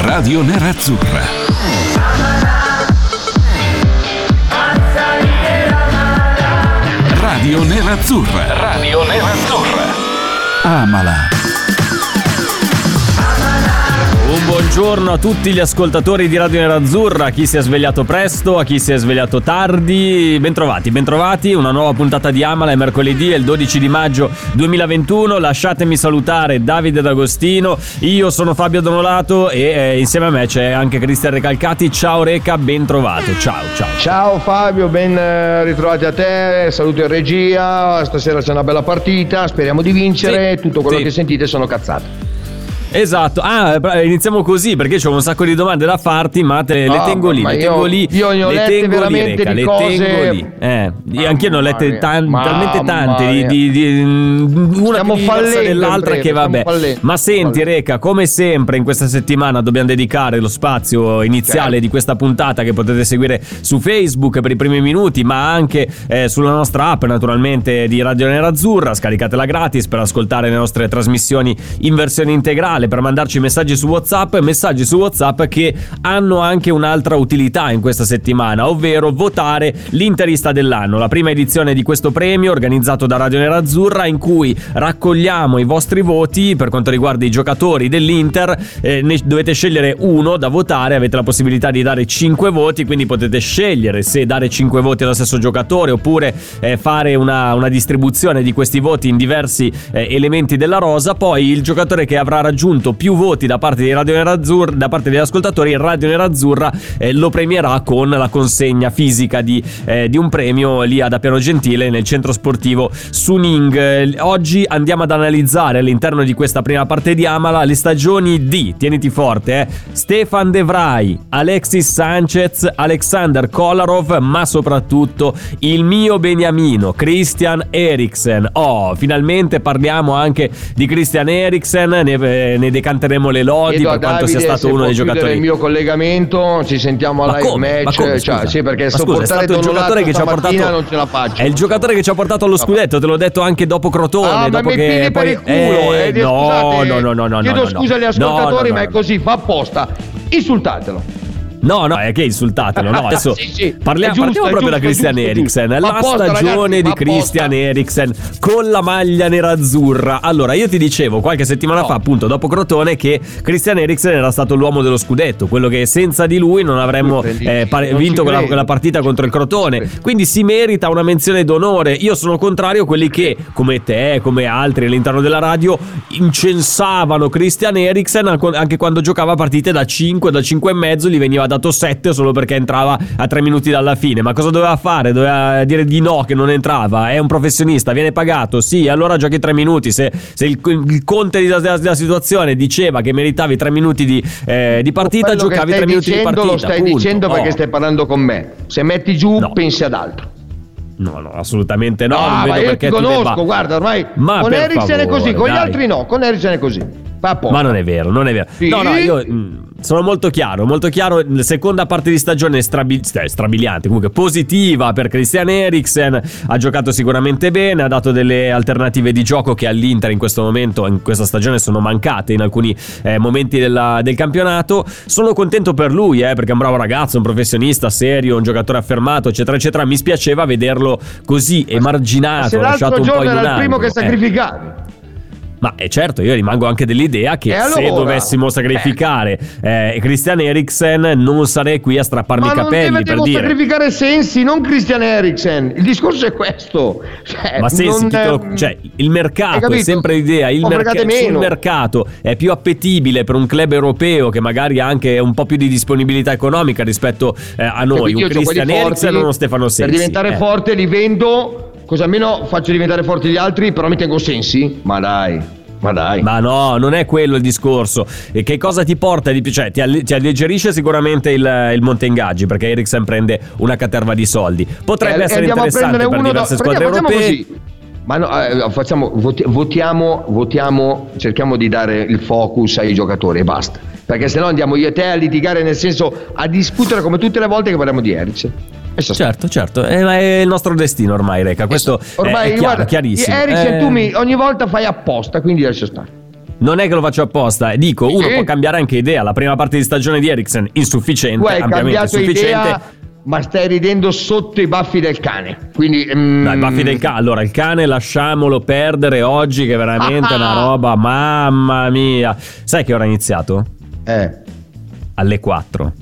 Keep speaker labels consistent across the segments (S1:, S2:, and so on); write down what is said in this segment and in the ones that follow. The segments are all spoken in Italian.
S1: Radio Nerazzurra. Radio Nerazzurra. Radio Nerazzurra. Amala.
S2: Un buongiorno a tutti gli ascoltatori di Radio Nerazzurra, a chi si è svegliato presto, a chi si è svegliato tardi. Bentrovati, bentrovati. Una nuova puntata di Amala è mercoledì, è il 12 di maggio 2021. Lasciatemi salutare Davide D'Agostino. Io sono Fabio Donolato e eh, insieme a me c'è anche Cristian Recalcati. Ciao Reca, bentrovato. Ciao, ciao.
S3: Ciao Fabio, ben eh, ritrovati a te, saluto in regia, stasera c'è una bella partita, speriamo di vincere,
S2: Sì,
S3: tutto quello
S2: sì.
S3: che sentite sono cazzate.
S2: Esatto. Ah, iniziamo così perché ho un sacco di domande da farti, ma te le
S3: No,
S2: tengo lì, le
S3: io-
S2: tengo lì.
S3: io ne ho
S2: le
S3: lette
S2: tengo lì, Reca, le tengo lì. Eh, io anch'io ne ho lette tan- talmente tante di, di, di, di- una
S3: Stiamo
S2: più diversa dell'altra che vabbè.
S3: fallendo.
S2: Ma senti
S3: Fallendo.
S2: Reca, come sempre in questa settimana dobbiamo dedicare lo spazio iniziale
S3: Certo.
S2: di questa puntata che potete seguire su Facebook per i primi minuti, ma anche eh, sulla nostra app naturalmente di Radio Nerazzurra, scaricatela gratis per ascoltare le nostre trasmissioni in versione integrale, per mandarci messaggi su WhatsApp, messaggi su WhatsApp che hanno anche un'altra utilità in questa settimana, ovvero votare l'interista dell'anno, la prima edizione di questo premio organizzato da Radio Nerazzurra in cui raccogliamo i vostri voti per quanto riguarda i giocatori dell'Inter, eh, ne dovete scegliere uno da votare, avete la possibilità di dare 5 voti, quindi potete scegliere se dare 5 voti allo stesso giocatore oppure eh, fare una, una distribuzione di questi voti in diversi eh, elementi della rosa, poi il giocatore che avrà raggiunto più voti da parte di Radio Nerazzurra, da parte degli ascoltatori, Radio Nerazzurra eh, lo premierà con la consegna fisica di, eh, di un premio lì ad Appiano Gentile nel centro sportivo Suning. Eh, Oggi andiamo ad analizzare all'interno di questa prima parte di Amala le stagioni di, tieniti forte, eh, Stefan De Vrij, Alexis Sanchez, Alexander Kolarov, ma soprattutto il mio beniamino Christian Eriksen. Oh, finalmente parliamo anche di Christian Eriksen, ne, ne decanteremo le lodi
S3: Chiedo
S2: per quanto sia
S3: Davide
S2: stato
S3: se
S2: uno dei giocatori.
S3: il mio collegamento, ci sentiamo
S2: Ma
S3: a live
S2: come? Ma
S3: match,
S2: come,
S3: cioè, sì perché
S2: Ma scusa, è stato il giocatore che ci ha portato
S3: non ce la faccio.
S2: È il giocatore che ci ha portato allo scudetto, te l'ho detto anche dopo Crotone,
S3: Ah, ma
S2: dopo
S3: mettili
S2: che
S3: per
S2: poi
S3: il culo, eh,
S2: no,
S3: scusate,
S2: no, no, no, no,
S3: Chiedo
S2: no,
S3: scusa agli
S2: no.
S3: ascoltatori,
S2: No, no,
S3: ma è
S2: no.
S3: così, fa apposta. Insultatelo.
S2: No, no, è che insultatelo. No, adesso
S3: Sì, sì,
S2: parliamo,
S3: giusto,
S2: partiamo proprio da
S3: giusto,
S2: Christian
S3: giusto,
S2: Eriksen. La
S3: apposta,
S2: stagione
S3: ragazzi,
S2: di. Christian Eriksen con la maglia nerazzurra. Allora, io ti dicevo qualche settimana fa, appunto, dopo Crotone, che Christian Eriksen era stato l'uomo dello scudetto, quello che senza di lui non avremmo eh, pare-
S3: non
S2: vinto quella, quella partita contro il Crotone. Quindi si merita una menzione d'onore. Io sono contrario a quelli che, come te, come altri all'interno della radio, incensavano Christian Eriksen anche quando giocava partite da 5, da 5 e mezzo, gli veniva dato 7 solo perché entrava a 3 minuti dalla fine. Ma cosa doveva fare? Doveva dire di no, che non entrava. È un professionista, viene pagato. Sì, allora giochi 3 minuti. Se, se il, il conte della, della situazione diceva che meritavi 3 minuti di, eh, di partita, giocavi
S3: stai
S2: 3 minuti di partita.
S3: Lo stai
S2: punto.
S3: dicendo perché
S2: Oh.
S3: stai parlando con me. Se metti giù,
S2: No.
S3: pensi ad altro.
S2: No, no, assolutamente no. non
S3: ah,
S2: vedo
S3: ma io
S2: perché
S3: ti conosco,
S2: debba-
S3: guarda, ormai
S2: Ma
S3: con Eriksen è così, con gli altri no, con Eriksen è così.
S2: Ma non è vero, non è vero.
S3: Sì?
S2: No, no, io mm, sono molto chiaro, molto chiaro. La seconda parte di stagione è strabi- eh, strabiliante, comunque positiva per Christian Eriksen. Ha giocato sicuramente bene, ha dato delle alternative di gioco che all'Inter in questo momento, in questa stagione, sono mancate in alcuni eh, momenti della- del campionato. Sono contento per lui, eh, perché è un bravo ragazzo, un professionista serio, un giocatore affermato, eccetera, eccetera. Mi spiaceva vederlo così
S3: Ma
S2: emarginato, lasciato un po' in un
S3: era il primo
S2: angolo.
S3: che
S2: Eh.
S3: sacrificavi.
S2: Ma è certo, io rimango anche dell'idea che
S3: allora?
S2: se dovessimo sacrificare eh, Christian Eriksen non sarei qui a strapparmi
S3: Ma
S2: i capelli per dire.
S3: sacrificare Sensi, non Christian Eriksen. Il discorso è questo. Cioè,
S2: Ma se
S3: non,
S2: cioè, il mercato è sempre l'idea, il merc- sul mercato è più appetibile per un club europeo che magari ha anche un po' più di disponibilità economica rispetto eh, a noi,
S3: Capito?
S2: un Christian Eriksen o uno Stefano Sensi.
S3: Per diventare
S2: Eh.
S3: forte li vendo, così almeno faccio diventare forti gli altri, però mi tengo Sensi. Ma dai, ma dai.
S2: Ma no, non è quello il discorso. E che cosa ti porta di più? Cioè, ti, alle- ti alleggerisce sicuramente il, il monte ingaggi perché Eriksen prende una caterva di soldi. Potrebbe
S3: Eh,
S2: essere interessante per
S3: uno
S2: diverse
S3: da...
S2: squadre
S3: facciamo
S2: europee.
S3: Ma no, eh, facciamo, voti- votiamo, votiamo, cerchiamo di dare il focus ai giocatori e basta. Perché sennò andiamo io e te a litigare, nel senso a discutere come tutte le volte che parliamo di Eriksen. E so-
S2: Certo, certo, è, è il nostro destino ormai, Reca. Questo
S3: Ormai,
S2: è chiaro,
S3: guarda,
S2: chiarissimo.
S3: Eriksen
S2: Eh,
S3: tu mi, ogni volta fai apposta, quindi lascia stare.
S2: Non è che lo faccio apposta, dico, uno
S3: Sì.
S2: può cambiare anche idea. La prima parte di stagione di Eriksen insufficiente,
S3: hai
S2: ampiamente insufficiente.
S3: idea, ma stai ridendo sotto i baffi del cane. Quindi, mm,
S2: Dai, baffi del cane. Allora, il cane lasciamolo perdere oggi, che veramente è una roba, mamma mia. Sai che ora ha iniziato?
S3: Eh.
S2: Alle 4.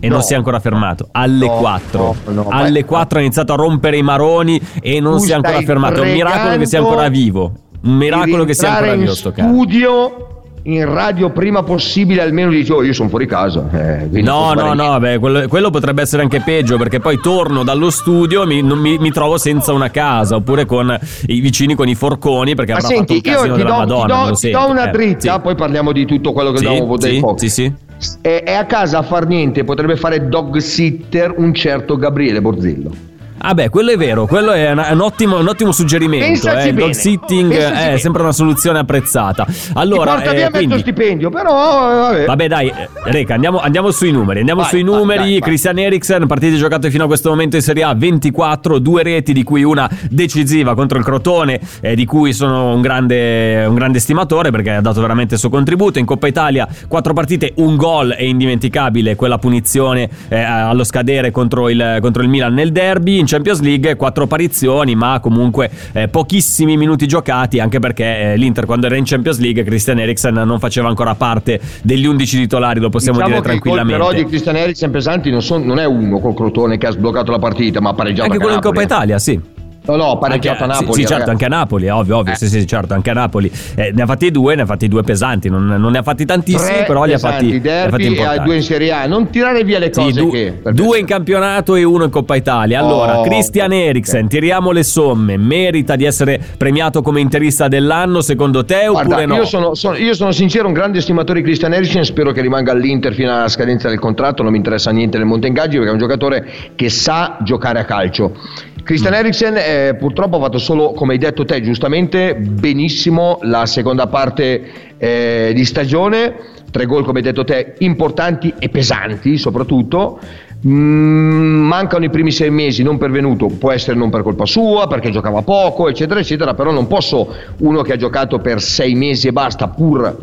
S2: E
S3: No.
S2: non si è ancora fermato. Alle
S3: No,
S2: 4.
S3: no,
S2: Alle
S3: beh.
S2: 4 ha iniziato a rompere i maroni e non si è ancora fermato. È un miracolo che sia ancora vivo. Un miracolo che sia ancora vivo sto
S3: studio in radio prima possibile almeno dici oh io sono fuori casa eh,
S2: No, no, no, beh, quello, quello potrebbe essere anche peggio perché poi torno dallo studio e mi, non mi, mi trovo senza una casa oppure con i vicini con i forconi perché
S3: Ma
S2: avrà
S3: senti,
S2: fatto un
S3: io
S2: casino
S3: ti
S2: della
S3: do,
S2: Madonna.
S3: ti do- ti do una
S2: Eh,
S3: dritta,
S2: sì.
S3: poi parliamo di tutto quello che
S2: Sì,
S3: dobbiamo votare
S2: sì, sì, sì.
S3: È, a casa a far niente, potrebbe fare dog sitter un certo Gabriele Borzello.
S2: Ah beh, quello è vero, quello è un, un ottimo, un ottimo suggerimento.
S3: Pensaci
S2: eh. Il dog
S3: bene.
S2: sitting
S3: Pensaci
S2: è
S3: bene.
S2: sempre una soluzione apprezzata. Allora,
S3: Ti porta
S2: eh,
S3: via mezzo
S2: quindi,
S3: stipendio, però vabbè.
S2: Vabbè dai, eh, Reca, andiamo, andiamo sui numeri, andiamo
S3: Vai,
S2: sui
S3: vai,
S2: numeri,
S3: vai, vai.
S2: Christian Eriksen, partite giocate fino a questo momento in Serie A, 24, due reti di cui una decisiva contro il Crotone, eh, di cui sono un grande, un grande stimatore perché ha dato veramente il suo contributo, in Coppa Italia quattro partite, un gol è indimenticabile, quella punizione eh, allo scadere contro il, contro il Milan nel derby, in Champions League quattro apparizioni ma comunque eh, pochissimi minuti giocati anche perché eh, l'Inter quando era in Champions League Christian Eriksen non faceva ancora parte degli 11 titolari, lo possiamo
S3: diciamo
S2: dire tranquillamente.
S3: però di Cristian Eriksen pesanti non, son- non è uno col Crotone che ha sbloccato la partita, ma ha pareggiato
S2: Anche quello in. Coppa Italia, sì.
S3: No, no, pareggiato
S2: Anche-
S3: a
S2: sì,
S3: Napoli.
S2: Sì, certo,
S3: ragazzi.
S2: anche a Napoli, è ovvio, ovvio.
S3: Eh.
S2: Sì, sì, certo, anche a Napoli. Eh, ne ha fatti due, ne ha fatti due pesanti. Non, non ne ha fatti tantissimi,
S3: Tre
S2: però li ha fatti, li ha fatti
S3: derby e due in Serie A. Non tirare via le
S2: Sì,
S3: cose
S2: du-
S3: che...
S2: due in campionato e uno in Coppa Italia. Allora,
S3: Oh,
S2: Christian Eriksen, tiriamo le somme. Merita di essere premiato come interista dell'anno, secondo te,
S3: Guarda,
S2: oppure no?
S3: io, sono, sono- io sono sincero, un grande stimatore di Christian Eriksen, spero che rimanga all'Inter fino alla scadenza del contratto, non mi interessa niente del Monte Ingaggi perché è un giocatore che sa giocare a calcio. Christian Eriksen purtroppo ha fatto solo, come hai detto te giustamente, benissimo la seconda parte eh, di stagione, tre gol come hai detto te importanti e pesanti soprattutto. Mm, mancano i primi sei mesi, non pervenuto, può essere non per colpa sua, perché giocava poco, eccetera, eccetera, però non posso, uno che ha giocato per sei mesi e basta, pur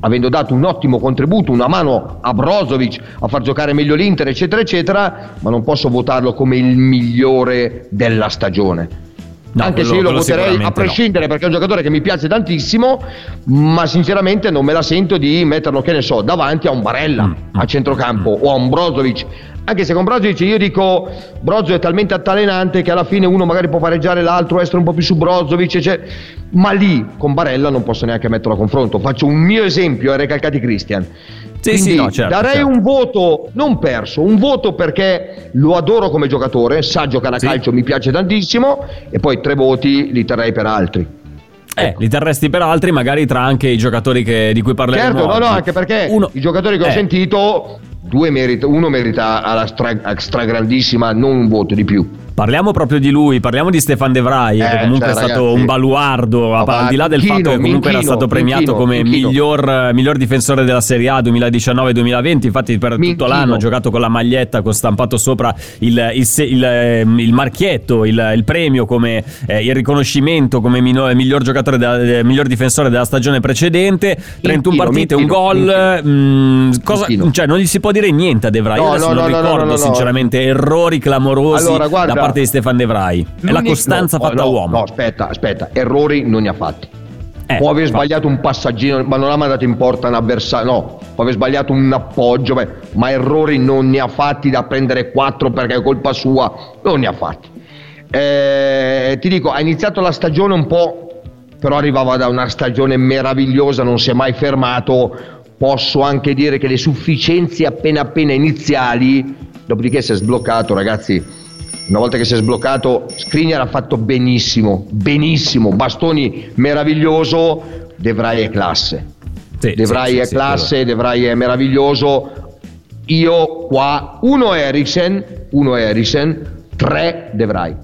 S3: avendo dato un ottimo contributo, una mano a Brozovic a far giocare meglio l'Inter, eccetera, eccetera, ma non posso votarlo come il migliore della stagione.
S2: No,
S3: Anche
S2: quello-
S3: se io lo voterei a
S2: sicuramente no.
S3: prescindere perché è un giocatore che mi piace tantissimo, ma sinceramente non me la sento di metterlo, che ne so, davanti a un Barella
S2: Mm,
S3: a centrocampo o a un Brozovic. Anche se con Brozovic io dico Brozo è talmente altalenante che alla fine uno magari può pareggiare l'altro, essere un po' più su Brozovic, cioè- ma lì con Barella non posso neanche metterlo a confronto. Faccio un mio esempio a Recalcati Christian.
S2: Sì,
S3: Quindi
S2: sì, no, certo,
S3: darei
S2: certo.
S3: un voto non perso, un voto perché lo adoro come giocatore, sa giocare a
S2: Sì.
S3: calcio, mi piace tantissimo e poi tre voti li terrei per altri.
S2: Eh, li terresti per altri, magari tra anche i giocatori che- di cui parleremo
S3: Certo, no, no, anche perché
S2: Uno-
S3: i giocatori che ho
S2: Eh.
S3: sentito, due merita, uno merita alla stra, stragrandissima, non un voto di più.
S2: Parliamo proprio di lui, parliamo di Stefan De Vrij, che
S3: Eh,
S2: comunque
S3: cioè,
S2: è stato
S3: ragazzi.
S2: un baluardo, al di là del
S3: Minchino,
S2: fatto che comunque era
S3: Minchino,
S2: stato premiato
S3: Minchino,
S2: come miglior, miglior difensore della Serie A 2019-2020, infatti per tutto l'anno ha giocato con la maglietta, con stampato sopra il, il il, ehm, il marchietto, il, premio come eh, il riconoscimento come mino- miglior giocatore, della- eh, miglior difensore della stagione precedente, 31
S3: Minchino,
S2: partite, un gol, mh, cosa-
S3: Minchino.
S2: cioè non gli si può dire niente a De Vrij,
S3: No,
S2: adesso
S3: no,
S2: non
S3: no, no,
S2: ricordo sinceramente errori clamorosi
S3: Allora, guarda,
S2: da parte di Stefan De Vrij. È la costanza
S3: no,
S2: fatta
S3: no,
S2: uomo.
S3: No, aspetta, aspetta, errori non ne ha fatti.
S2: Eh,
S3: può aver sbagliato un passaggino, ma non ha mandato in porta un avversario, no, può aver sbagliato un appoggio, beh, ma errori non ne ha fatti da prendere 4 perché è colpa sua, non ne ha fatti. Eh, ti dico, ha iniziato la stagione un po', però arrivava da una stagione meravigliosa, non si è mai fermato. Posso anche dire che le sufficienze appena appena iniziali, dopodiché si è sbloccato, ragazzi. Una volta che si è sbloccato, Skriniar ha fatto benissimo, benissimo. Bastoni meraviglioso, De Vrij è classe.
S2: Sì,
S3: De Vrij
S2: sì,
S3: è
S2: sì,
S3: classe, De Vrij è meraviglioso. Io qua, uno Eriksen, uno Eriksen, tre De Vrij.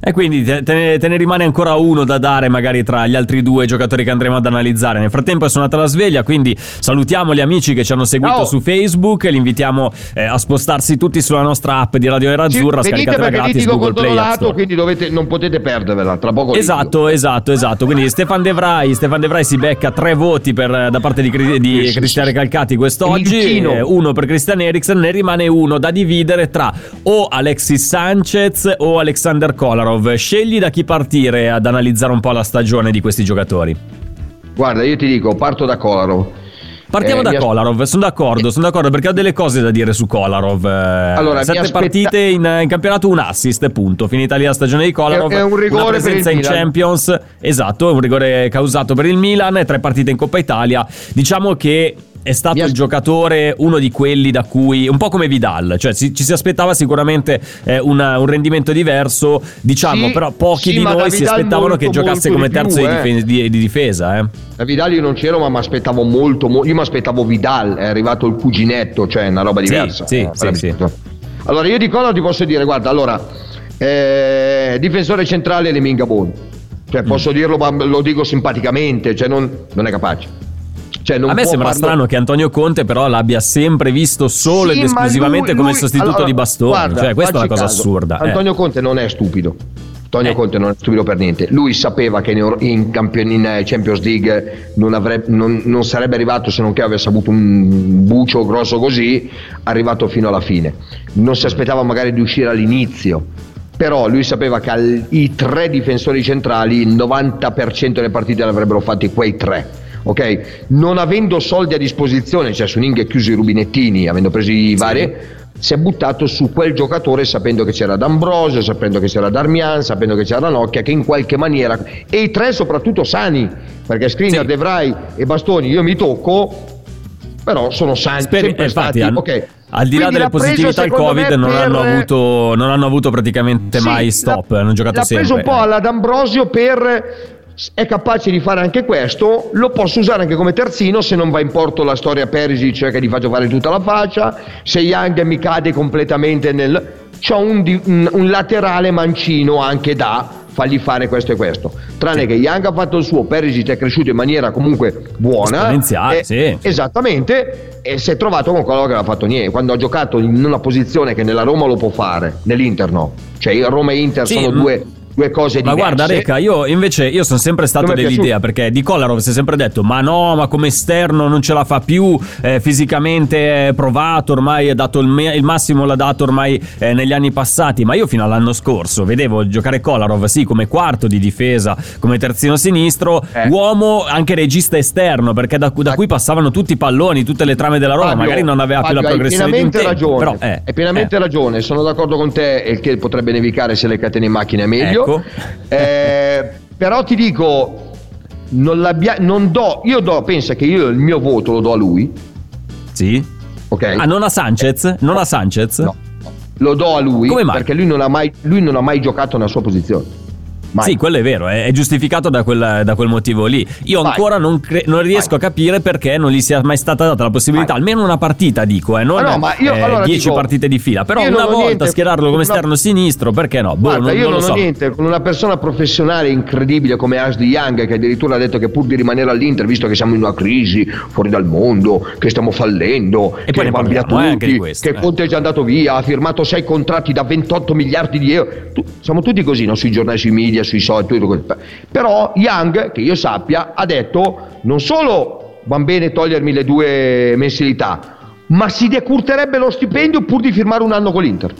S2: E quindi te, te ne, rimane ancora uno da dare magari tra gli altri due giocatori che andremo ad analizzare. Nel frattempo è suonata la sveglia, quindi salutiamo gli amici che ci hanno seguito
S3: Ciao.
S2: su Facebook li invitiamo eh, a spostarsi tutti sulla nostra app di Radio Nerazzurra,
S3: Sì, venite
S2: scaricatela gratis Google Play Store.
S3: quindi dovete- non potete perdervela. Tra poco litigo.
S2: Esatto, esatto, esatto. Quindi Stefan De Vrij, Stefan De Vrij si becca tre voti per- da parte di, di
S3: Sì, sì,
S2: Cristiano
S3: sì.
S2: Recalcati quest'oggi, eh, uno per Christian Eriksen, ne rimane uno da dividere tra o Alexis Sanchez o Alexander Kolarov. Scegli da chi partire ad analizzare un po' la stagione di questi giocatori.
S3: Guarda, io ti dico, parto da Kolarov.
S2: Partiamo
S3: Eh,
S2: da Kolarov, sono d'accordo, sono d'accordo perché ho delle cose da dire su Kolarov. Eh,
S3: Allora,
S2: Sette
S3: aspetta-
S2: partite in, in campionato, un assist, punto. Finita lì la stagione di Kolarov.
S3: È- è un rigore
S2: una presenza in
S3: Milan.
S2: Champions, esatto, è un rigore causato per il Milan, tre partite in Coppa Italia. Diciamo che è stato il giocatore uno di quelli da cui un po' come Vidal, cioè si- ci si aspettava sicuramente eh, una- un rendimento diverso, diciamo,
S3: Sì,
S2: però pochi
S3: sì,
S2: di noi si aspettavano che
S3: molto,
S2: giocasse
S3: molto
S2: come
S3: di
S2: terzo
S3: più,
S2: di,
S3: eh.
S2: dife- di- di difesa, eh.
S3: Da Vidal io non c'ero, ma mi aspettavo molto, mo- io mi aspettavo Vidal, è arrivato il cuginetto, cioè una roba
S2: Sì,
S3: diversa.
S2: sì,
S3: eh,
S2: sì,
S3: veramente. Allora, io di Kolarov ti posso dire, guarda, allora, eh, difensore centrale Leminga Bon. Cioè,
S2: Mm.
S3: posso dirlo, ma lo dico simpaticamente, cioè non, non è capace. Cioè,
S2: A me sembra
S3: farlo-
S2: strano che Antonio Conte però l'abbia sempre visto solo
S3: Sì,
S2: ed esclusivamente
S3: lui-
S2: come
S3: lui-
S2: sostituto
S3: allora,
S2: di Bastoni.
S3: guarda,
S2: cioè, questa è una cosa
S3: caso.
S2: assurda. eh.
S3: Antonio Conte non è stupido. Antonio
S2: Eh.
S3: Conte non è stupido per niente. Lui sapeva che in, campion- in, eh, Champions League non, avrebbe- non- non sarebbe arrivato se non che avesse avuto un bucio grosso così, arrivato fino alla fine. Non si aspettava magari di uscire all'inizio. Però lui sapeva che al- i tre difensori centrali il 90% delle partite le avrebbero fatte quei tre. Ok? Non avendo soldi a disposizione, cioè su Ning è chiuso i rubinettini, avendo preso i vari, si è buttato su quel giocatore sapendo che c'era D'Ambrosio, sapendo che c'era Darmian, sapendo che c'era Ranocchia, che in qualche maniera e i tre soprattutto sani, perché Skriniar,
S2: Sì.
S3: De Vrij e Bastoni io mi tocco, però sono sani,
S2: Speri-
S3: sempre
S2: infatti,
S3: stati,
S2: al,
S3: ok.
S2: al di là
S3: Quindi
S2: delle
S3: l'ha preso,
S2: positività
S3: secondo
S2: Covid non,
S3: per-
S2: hanno avuto, non hanno avuto praticamente
S3: Sì,
S2: mai stop,
S3: l'ha-
S2: hanno giocato
S3: l'ha
S2: sempre.
S3: preso un po' alla D'Ambrosio per è capace di fare anche questo, lo posso usare anche come terzino se non va in porto la storia Perisic cioè che gli faccio fare tutta la faccia, se Young mi cade completamente nel... C'ho un, un- un laterale mancino anche da fargli fare questo e questo. Tranne che Young ha fatto il suo, Perisic è cresciuto in maniera comunque buona.
S2: Esponenziale, sì.
S3: Esattamente, e si è trovato con quello che non ha fatto niente. Quando ha giocato in una posizione che nella Roma lo può fare, nell'Inter no. Cioè Roma e Inter
S2: Sì,
S3: sono due, due cose
S2: Ma
S3: diverse.
S2: guarda Reca, io invece io sono sempre stato
S3: è
S2: dell'idea perché di Kolarov si è sempre detto ma no, ma come esterno non ce la fa più, eh, fisicamente è provato, ormai ha dato il, me- il massimo l'ha dato ormai eh, negli anni passati, ma io fino all'anno scorso vedevo giocare Kolarov sì come quarto di difesa, come terzino sinistro,
S3: Eh.
S2: uomo anche regista esterno perché da, da cui passavano tutti i palloni, tutte le trame della Roma,
S3: Fabio,
S2: magari non aveva
S3: Fabio,
S2: più la progressione di un tempo,
S3: ragione,
S2: però eh,
S3: hai pienamente
S2: eh.
S3: ragione, sono d'accordo con te il che potrebbe nevicare se le catene in macchina è meglio.
S2: Ecco.
S3: Eh, però ti dico, non, l'abbia- non do, io do, pensa che io il mio voto lo do a lui,
S2: Sì.
S3: ok?
S2: Ah, non a Sanchez? Non a Sanchez?
S3: No, lo do a lui
S2: Come mai?
S3: perché lui non, ha mai, lui non ha mai giocato nella sua posizione. Mai.
S2: Sì, quello è vero, è, giustificato da quel, da quel motivo lì. Io ancora non, cre- non riesco
S3: Vai.
S2: a capire perché non gli sia mai stata data la possibilità, almeno una partita, dico, eh, non
S3: Ah, no, ma io
S2: eh,
S3: allora
S2: 10
S3: dico,
S2: partite di fila. Però una volta
S3: niente-
S2: schierarlo come
S3: una-
S2: esterno sinistro, perché no? Boh,
S3: Guarda,
S2: non,
S3: io
S2: non
S3: non,
S2: lo
S3: ho
S2: so.
S3: niente con una persona professionale incredibile come Ashley Young che addirittura ha detto che pur di rimanere all'Inter visto che siamo in una crisi fuori dal mondo che stiamo fallendo
S2: E poi
S3: che
S2: ne parliamo, eh,
S3: tutti
S2: questo,
S3: che
S2: eh.
S3: Conte è già andato via ha firmato sei contratti da 28 miliardi di euro Tu- siamo tutti così no? sui giornali sui media sui social però Young che io sappia ha detto non solo va bene togliermi le due mensilità ma si decurterebbe lo stipendio pur di firmare un anno con l'Inter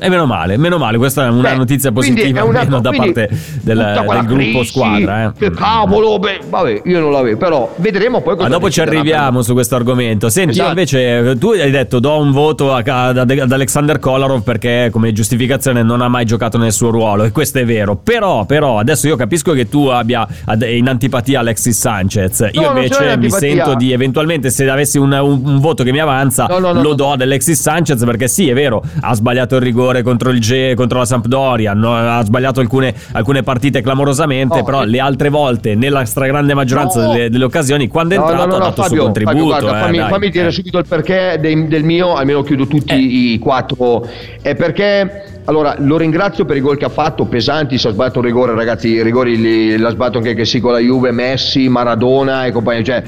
S2: E meno male, meno male, questa è una
S3: Beh,
S2: notizia positiva
S3: una-
S2: almeno da parte del, del gruppo squadra. Eh.
S3: Che cavolo, beh, vabbè, io non l'avevo, però vedremo poi cosa
S2: Ma dopo ci arriviamo su questo argomento. Senti, io
S3: Esatto.
S2: invece tu hai detto do un voto a- ad, ad Alexander Kolarov perché come giustificazione non ha mai giocato nel suo ruolo e questo è vero. Però, però adesso io capisco che tu abbia in antipatia Alexis Sanchez. Io
S3: No, in
S2: invece mi sento di eventualmente se avessi un, un- un voto che mi avanza
S3: No, no,
S2: lo do ad Alexis Sanchez perché sì, è vero, ha sbagliato il rigore contro il G, contro la Sampdoria, no, ha sbagliato alcune, alcune partite clamorosamente,
S3: No,
S2: però
S3: eh.
S2: le altre volte nella stragrande maggioranza
S3: No.
S2: delle, delle occasioni quando è entrato ha
S3: no,
S2: dato il
S3: Fabio,
S2: suo contributo.
S3: Fabio, guarda,
S2: eh,
S3: fammi,
S2: dai.
S3: fammi dire
S2: Eh.
S3: subito il perché dei- del mio, almeno chiudo tutti
S2: Eh.
S3: i quattro. È perché allora lo ringrazio per i gol che ha fatto, pesanti. Se ha sbagliato un rigore, ragazzi, i rigori li, l'ha sbagliato anche che sì con la Juve, Messi, Maradona e compagnia, cioè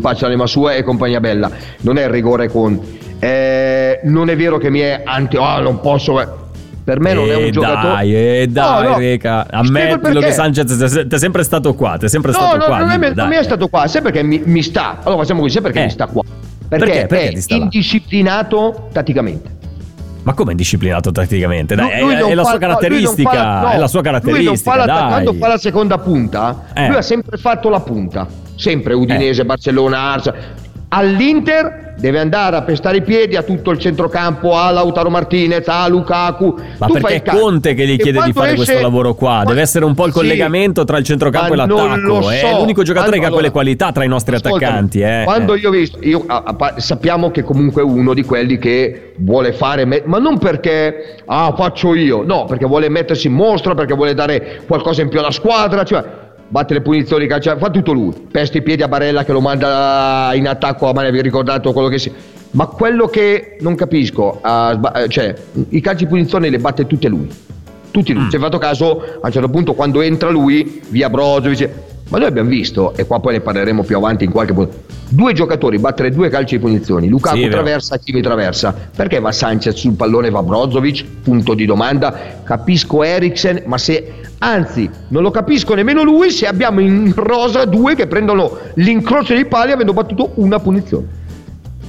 S3: faccia l'anima sua e compagnia bella. Non è il rigore con. Eh, non è vero che mi è anti. Oh, non posso. eh. Per me non è
S2: Eh,
S3: un giocatore.
S2: Dai, eh, dai,
S3: No, no,
S2: Reca, ammettilo che Sanchez ti è sempre stato qua, ti è sempre
S3: No,
S2: stato
S3: no,
S2: qua.
S3: non, è, non mi è stato qua, sai perché mi, mi sta. Allora facciamo così, sai perché
S2: Eh.
S3: mi sta qua? Perché,
S2: Perché? Perché
S3: è
S2: sta là?
S3: indisciplinato tatticamente.
S2: Ma come è disciplinato tatticamente? Dai,
S3: Lui- lui
S2: è,
S3: non
S2: è la
S3: fa-
S2: sua
S3: lui non
S2: caratteristica,
S3: fa- no,
S2: è la sua
S3: Lui non
S2: caratteristica,
S3: fa la,
S2: dai.
S3: quando fa la seconda punta,
S2: Eh.
S3: lui ha sempre fatto la punta. Sempre Udinese, Barcellona, Arsa. All'Inter deve andare a pestare i piedi a tutto il centrocampo, a Lautaro Martinez, a Lukaku.
S2: Ma
S3: Tu
S2: perché è. Conte che gli chiede di fare
S3: esce-
S2: questo lavoro qua? Deve essere un po' il
S3: Sì,
S2: collegamento tra il centrocampo e l'attacco. È
S3: so.
S2: l'unico giocatore che ha
S3: Allora,
S2: quelle qualità tra i nostri attaccanti. Eh.
S3: Quando
S2: Eh.
S3: io ho visto, io, a- a sappiamo che comunque è uno di quelli che vuole fare, me- ma non perché ah, faccio io, no, perché vuole mettersi in mostra, perché vuole dare qualcosa in più alla squadra, cioè batte le punizioni, calcia, fa tutto lui, pesta i piedi a Barella che lo manda in attacco, a me vi ricordato quello che si... Ma quello che non capisco, eh, cioè i calci di punizione le batte tutte lui. Tutti
S2: Mm.
S3: lui. Ci hai fatto caso a un certo punto quando entra lui, via Brozovic. Ma noi abbiamo visto, e qua poi ne parleremo più avanti in qualche punto, due giocatori battere due calci di punizioni. Lukaku
S2: Sì,
S3: traversa, Kimi traversa. Perché va Sanchez sul pallone, va Brozovic? Punto di domanda. Capisco Eriksen, ma se... Anzi, non lo capisco nemmeno lui se abbiamo in rosa due che prendono l'incrocio dei pali avendo battuto una punizione.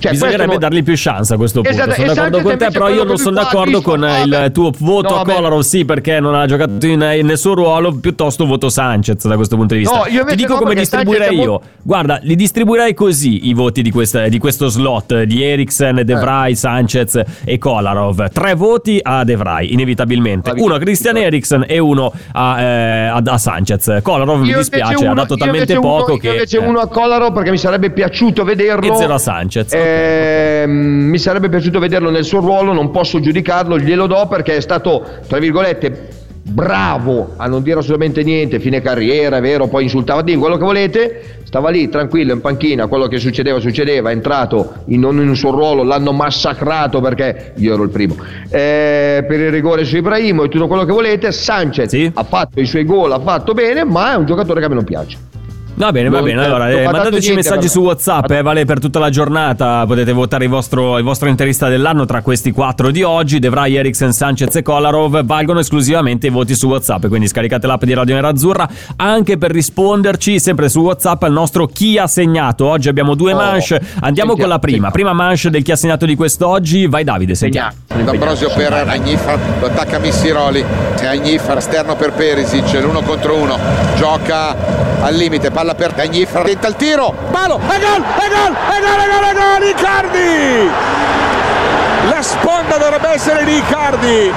S3: Cioè,
S2: Bisognerebbe
S3: non-
S2: dargli più chance a questo punto.
S3: Esatto,
S2: sono d'accordo con te, però io non
S3: che
S2: sono d'accordo con
S3: vabbè.
S2: il tuo voto
S3: No,
S2: a. Kolarov, sì, perché non ha giocato in- nel suo ruolo, piuttosto voto Sanchez da questo punto di vista.
S3: No, io
S2: Ti dico
S3: no,
S2: come distribuirei io.
S3: molto-
S2: Guarda, li distribuirei così i voti di, questa- di questo slot di Eriksen,
S3: Eh.
S2: De Vrij, Sanchez e Kolarov. Tre voti a De Vrij, inevitabilmente. Uno a Christian Eriksen e uno a, eh, a- Sanchez. Kolarov mi dispiace, ha
S3: uno-
S2: dato
S3: io
S2: talmente
S3: invece uno-
S2: poco
S3: io
S2: che...
S3: invece
S2: eh,
S3: uno a Kolarov perché mi sarebbe piaciuto vederlo
S2: E zero a Sanchez.
S3: Ehm, mi sarebbe piaciuto vederlo nel suo ruolo non posso giudicarlo glielo do perché è stato tra virgolette bravo a non dire assolutamente niente fine carriera è vero poi insultava Dio quello che volete. Stava lì tranquillo in panchina quello che succedeva succedeva è entrato in, non in un suo ruolo l'hanno massacrato perché io ero il primo. Eh, per il rigore su Ibrahimo e tutto quello che volete Sanchez
S2: Sì.
S3: ha fatto i suoi gol ha fatto bene ma è un giocatore che a me non piace
S2: Va bene, va bene. Allora, eh, mandateci
S3: niente,
S2: messaggi
S3: però.
S2: su WhatsApp, eh, vale per tutta la giornata. Potete votare il vostro, il vostro interista dell'anno tra questi quattro di oggi. De Vrij, Eriksen, Sanchez e Kolarov valgono esclusivamente i voti su WhatsApp. Quindi scaricate l'app di Radio Nerazzurra anche per risponderci sempre su WhatsApp al nostro chi ha segnato. Oggi abbiamo due
S3: Oh,
S2: manche. Andiamo
S3: sentiamo,
S2: con la prima.
S3: sentiamo.
S2: Prima manche del chi ha segnato di quest'oggi. Vai Davide, sentiamo.
S4: D'Ambrosio per Agnifar, lo attacca Missiroli, Agnifar esterno per Perisic, l'uno contro uno, gioca al limite, palla per Agnifar, tenta il tiro, palo, e gol, e gol, e gol, e gol, e gol, Icardi! La sponda dovrebbe essere di Icardi!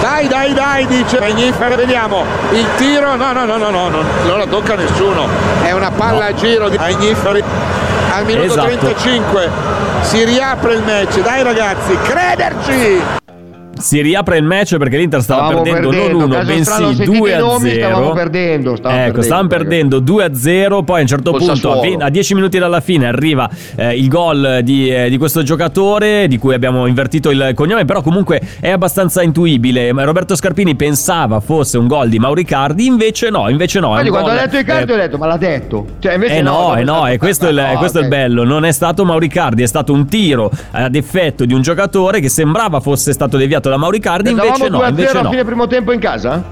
S4: Dai, dai, dai, dice Agnifar, vediamo, il tiro, no, no, no, no, no, non, non la tocca nessuno, è una palla a giro di Agnifar al minuto
S2: Esatto.
S4: 35 si riapre il match dai ragazzi crederci
S2: Si riapre il match perché l'Inter stava
S3: Stavamo
S2: perdendo,
S3: perdendo,
S2: non 1,
S3: caso strano,
S2: bensì
S3: sentite
S2: 2
S3: i
S2: a
S3: nomi,
S2: 0.
S3: stavamo perdendo, stavamo
S2: ecco, stavamo
S3: perdendo,
S2: perdendo 2 a 0. Poi a un certo punto, a, a 10 minuti dalla fine, arriva eh, il gol di, eh, di questo giocatore di cui abbiamo invertito il cognome. Però, comunque è abbastanza intuibile. Roberto Scarpini pensava fosse un gol di Mauricardi, invece no, invece no.
S3: Quindi quando
S2: gol,
S3: ha detto Icardi
S2: eh,
S3: ho detto ma l'ha detto cioè invece
S2: eh no,
S3: no,
S2: eh no, e questo, è il,
S3: No,
S2: questo è il bello. Non è stato Mauricardi, è stato un tiro ad effetto di un giocatore che sembrava fosse stato deviato da Mauricardi, invece no,
S3: 2-0
S2: invece
S3: a
S2: no.
S3: fine primo tempo in casa?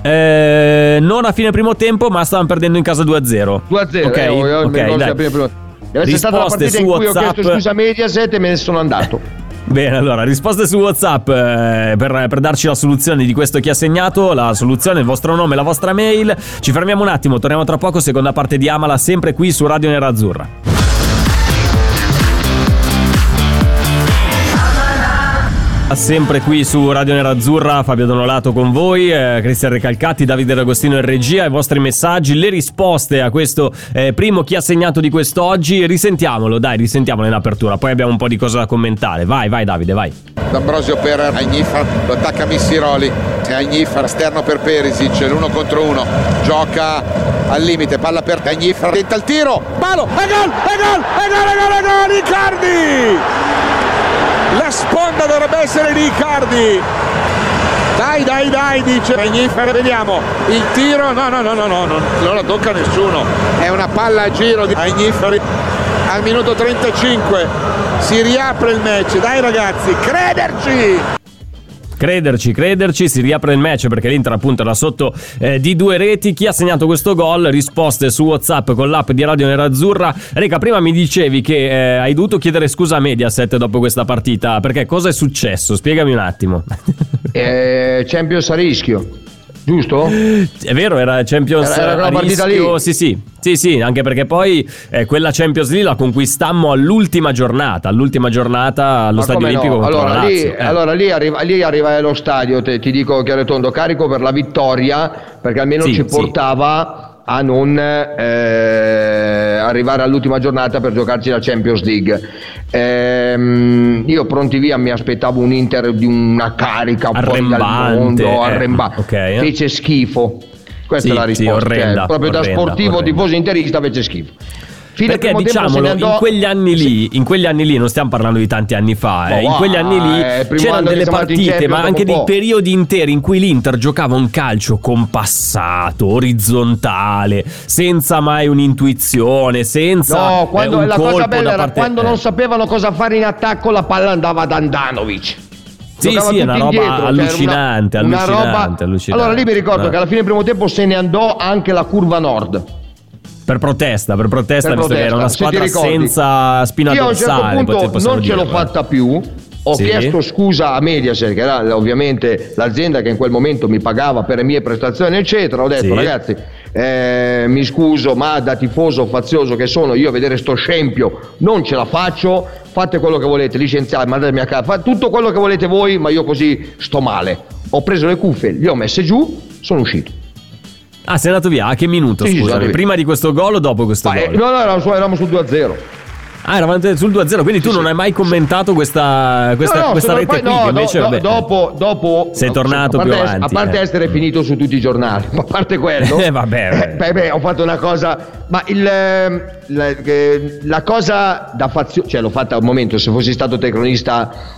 S2: Eh, non a fine primo tempo, ma stavano perdendo in casa 2-0.
S3: 2-0
S2: Ok,
S3: eh, io mi
S2: ok,
S3: ricordo
S2: dai.
S3: sia prima- prima- Deve essere stata la
S2: Risposte
S3: partita
S2: su
S3: in cui ho
S2: WhatsApp.
S3: chiesto scusa a Mediaset e me ne sono andato
S2: Bene, allora, risposte su WhatsApp eh, per, per darci la soluzione di questo chi ha segnato, la soluzione, il vostro nome, la vostra mail. Ci fermiamo un attimo, torniamo tra poco, seconda parte di Amala, sempre qui su Radio Nerazzurra. Sempre qui su Radio Nerazzurra, Fabio Donolato con voi, eh, Cristian Recalcati, Davide D'Agostino in regia, i vostri messaggi, le risposte a questo eh, primo chi ha segnato di quest'oggi. Risentiamolo, dai, risentiamolo in apertura, poi abbiamo un po' di cosa da commentare. Vai, vai Davide, vai.
S4: D'Ambrosio per Agnifar, lo attacca Missiroli, e Agnifar, esterno per Perisic, l'uno contro uno, gioca al limite, palla per Agnifar, tenta il tiro, palo, e gol, e gol, e gol, e gol, e gol, Icardi! La sponda dovrebbe essere di Icardi. Dai dai dai dice Magnifer vediamo. Il tiro no no no no no non, la tocca nessuno. È una palla a giro di Magnifer al minuto 35 si riapre il match. Dai ragazzi crederci
S2: crederci, crederci, si riapre il match perché l'Inter appunto era sotto eh, di due reti. Chi ha segnato questo gol? Risposte su WhatsApp con l'app di Radio Nerazzurra. Reca, prima mi dicevi che eh, hai dovuto chiedere scusa a Mediaset dopo questa partita, perché cosa è successo? Spiegami un attimo.
S3: eh, Champions a rischio giusto?
S2: È vero, era Champions
S3: era, era
S2: a rischio, lì. sì sì, sì sì, anche perché poi eh, quella Champions League la conquistammo all'ultima giornata, all'ultima giornata allo Ma Stadio Olimpico no?
S3: allora,
S2: lì,
S3: eh. allora lì, arriva, lì arriva allo stadio, te, ti dico che tondo carico per la vittoria, perché almeno sì, ci portava... A non eh, arrivare all'ultima giornata per giocarci la Champions League. Ehm, io pronti via mi aspettavo un Inter di una carica fuori dal mondo, eh, arrembante, okay, eh. fece schifo. Questa sì, è la risposta, sì, orrenda, cioè, proprio orrenda, da sportivo orrenda. tifoso interista fece schifo.
S2: Fino Perché diciamolo, andò... in, quegli anni lì, in quegli anni lì, non stiamo parlando di tanti anni fa, eh, in quegli anni lì eh, c'erano delle partite, ma anche dei periodi interi in cui l'Inter giocava un calcio compassato, orizzontale, senza mai un'intuizione, senza
S3: No, quando
S2: eh,
S3: la cosa bella era
S2: parte...
S3: quando non eh. sapevano cosa fare in attacco, la palla andava ad Andanovic.
S2: Sì, sì, è una roba
S3: indietro,
S2: allucinante,
S3: cioè una,
S2: allucinante,
S3: una roba...
S2: allucinante.
S3: Allora lì mi ricordo eh. che alla fine del primo tempo se ne andò anche la curva nord
S2: per protesta, per protesta, per visto protesta. che era una squadra senza spina
S3: Io
S2: dorsale.
S3: Io a un certo punto non ce l'ho fatta più. Ho sì. chiesto scusa a Mediaset, che era ovviamente l'azienda che in quel momento mi pagava per le mie prestazioni, eccetera. Ho detto, sì. ragazzi, eh, mi scuso, ma da tifoso fazioso che sono, io a vedere sto scempio non ce la faccio. Fate quello che volete, licenziate, mandatemi a casa, fate tutto quello che volete voi, ma io così sto male. Ho preso le cuffie, le ho messe giù, sono uscito.
S2: Ah, sei andato via? A che minuto? Sì, scusa, prima di questo gol o dopo questo
S3: Ma,
S2: gol?
S3: Eh, no, no, eravamo, eravamo sul 2-0.
S2: Ah, eravate sul 2-0, quindi tu sì, non hai mai commentato questa, questa, no, no, questa rete poi, qui. No, invece,
S3: do, dopo, dopo,
S2: sei tornato più avanti.
S3: A parte
S2: eh.
S3: essere finito su tutti i giornali, ma a parte quello,
S2: eh, vabbè,
S3: eh, beh, beh, ho fatto una cosa. Ma il, ehm, la, la cosa da fazio, cioè l'ho fatta un momento. Se fossi stato tecronista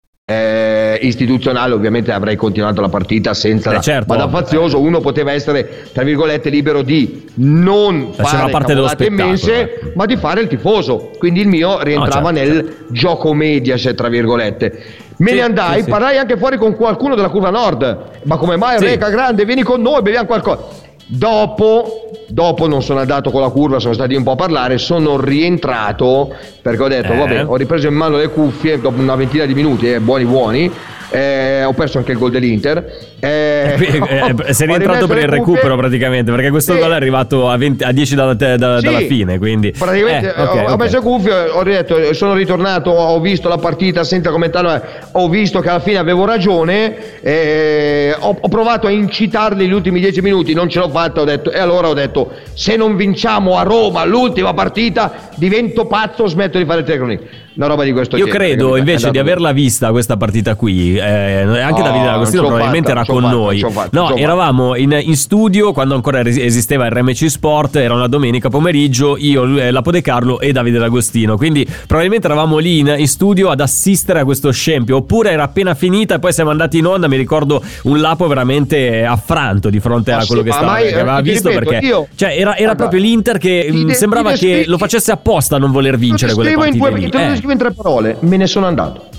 S3: eh, istituzionale ovviamente avrei continuato la partita senza
S2: Eh, certo.
S3: ma da fazioso uno poteva essere tra virgolette libero di non
S2: Faceva
S3: fare
S2: parte dello
S3: immense
S2: eh.
S3: ma di fare il tifoso quindi il mio rientrava
S2: certo,
S3: nel gioco Mediaset tra virgolette me
S2: Sì,
S3: ne andai
S2: sì, sì.
S3: parlai anche fuori con qualcuno della curva nord ma come mai
S2: Sì.
S3: Reca grande vieni con noi beviamo qualcosa Dopo, dopo non sono andato con la curva, sono stati un po' a parlare, sono rientrato perché ho detto,
S2: Eh.
S3: vabbè, ho ripreso in mano le cuffie dopo una ventina di minuti, eh, buoni buoni, eh, ho perso anche il gol dell'Inter. eh,
S2: Eh, eh, sei
S3: ho
S2: rientrato per il recupero praticamente perché questo
S3: Sì.
S2: gol è arrivato a, 20 a 10 dalla, da- da-
S3: Sì,
S2: dalla fine quindi
S3: praticamente
S2: Eh, ok,
S3: ho, ho
S2: ok.
S3: messo le cuffie ho detto sono ritornato ho visto la partita senza commentarlo eh, ho visto che alla fine avevo ragione ho, ho provato a incitarli gli ultimi dieci minuti non ce l'ho fatta ho detto, e allora ho detto se non vinciamo a Roma l'ultima partita divento pazzo smetto di fare il telecronaca una roba di questo
S2: Io
S3: genere
S2: credo
S3: capito? È
S2: invece di averla vista questa partita qui, eh, anche
S3: No,
S2: Davide D'Agostino probabilmente
S3: fatta,
S2: era con
S3: fatta,
S2: noi.
S3: fatta,
S2: no, eravamo in, in studio quando ancora esisteva RMC Sport, era una domenica pomeriggio, io, eh, Lapo De Carlo e Davide D'Agostino. Quindi probabilmente eravamo lì in, in studio ad assistere a questo scempio, oppure era appena finita e poi siamo andati in onda. Mi ricordo un Lapo veramente affranto di fronte a quello che, stava,
S3: mai,
S2: che aveva
S3: eh, ti
S2: visto.
S3: ripeto,
S2: perché
S3: io-
S2: cioè, era, era
S3: Guarda,
S2: proprio l'Inter che
S3: ti
S2: mh,
S3: de-
S2: sembrava
S3: ti
S2: che lo facesse apposta a non voler vincere quelle
S3: scrivo in
S2: partite.
S3: due-
S2: lì. Eh.
S3: Scrivo in tre parole me ne sono andato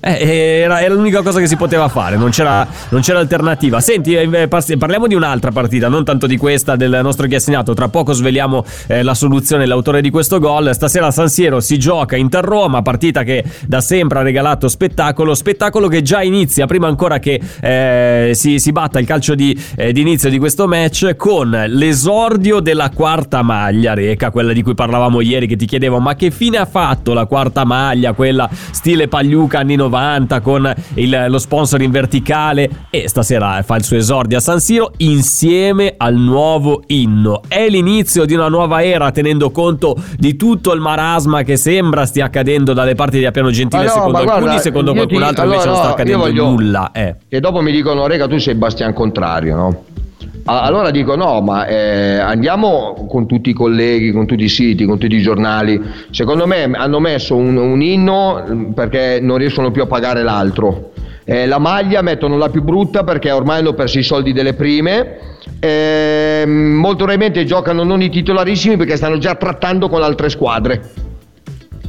S2: Eh, era, era l'unica cosa che si poteva fare, non c'era, non c'era alternativa. Senti, eh, parliamo di un'altra partita, non tanto di questa del nostro chi ha segnato. Tra poco sveliamo eh, la soluzione l'autore di questo gol. Stasera San Siro si gioca Inter-Roma, partita che da sempre ha regalato spettacolo. Spettacolo che già inizia, prima ancora che eh, si, si batta il calcio eh, di inizio di questo match, con l'esordio della quarta maglia, Reca, quella di cui parlavamo ieri, che ti chiedevo, ma che fine ha fatto la quarta maglia, quella stile Pagliuca anni 90 con il- lo sponsor in verticale? E stasera fa il suo esordio a San Siro insieme al nuovo inno. È l'inizio di una nuova era, tenendo conto di tutto il marasma che sembra stia accadendo dalle parti di Appiano Gentile,
S3: no,
S2: secondo alcuni,
S3: guarda,
S2: secondo qualcun
S3: ti-
S2: altro invece
S3: allora,
S2: non sta
S3: no,
S2: accadendo
S3: io voglio-
S2: nulla. Eh.
S3: E dopo mi dicono, Rega, tu sei Bastian Contrario, no? Allora dico no, ma eh, andiamo con tutti i colleghi, con tutti i siti, con tutti i giornali. Secondo me hanno messo un, un inno mm, perché non riescono più a pagare l'altro. Eh, la maglia mettono la più brutta perché ormai hanno perso i soldi delle prime. Eh, molto probabilmente giocano non i titolarissimi perché stanno già trattando con altre squadre.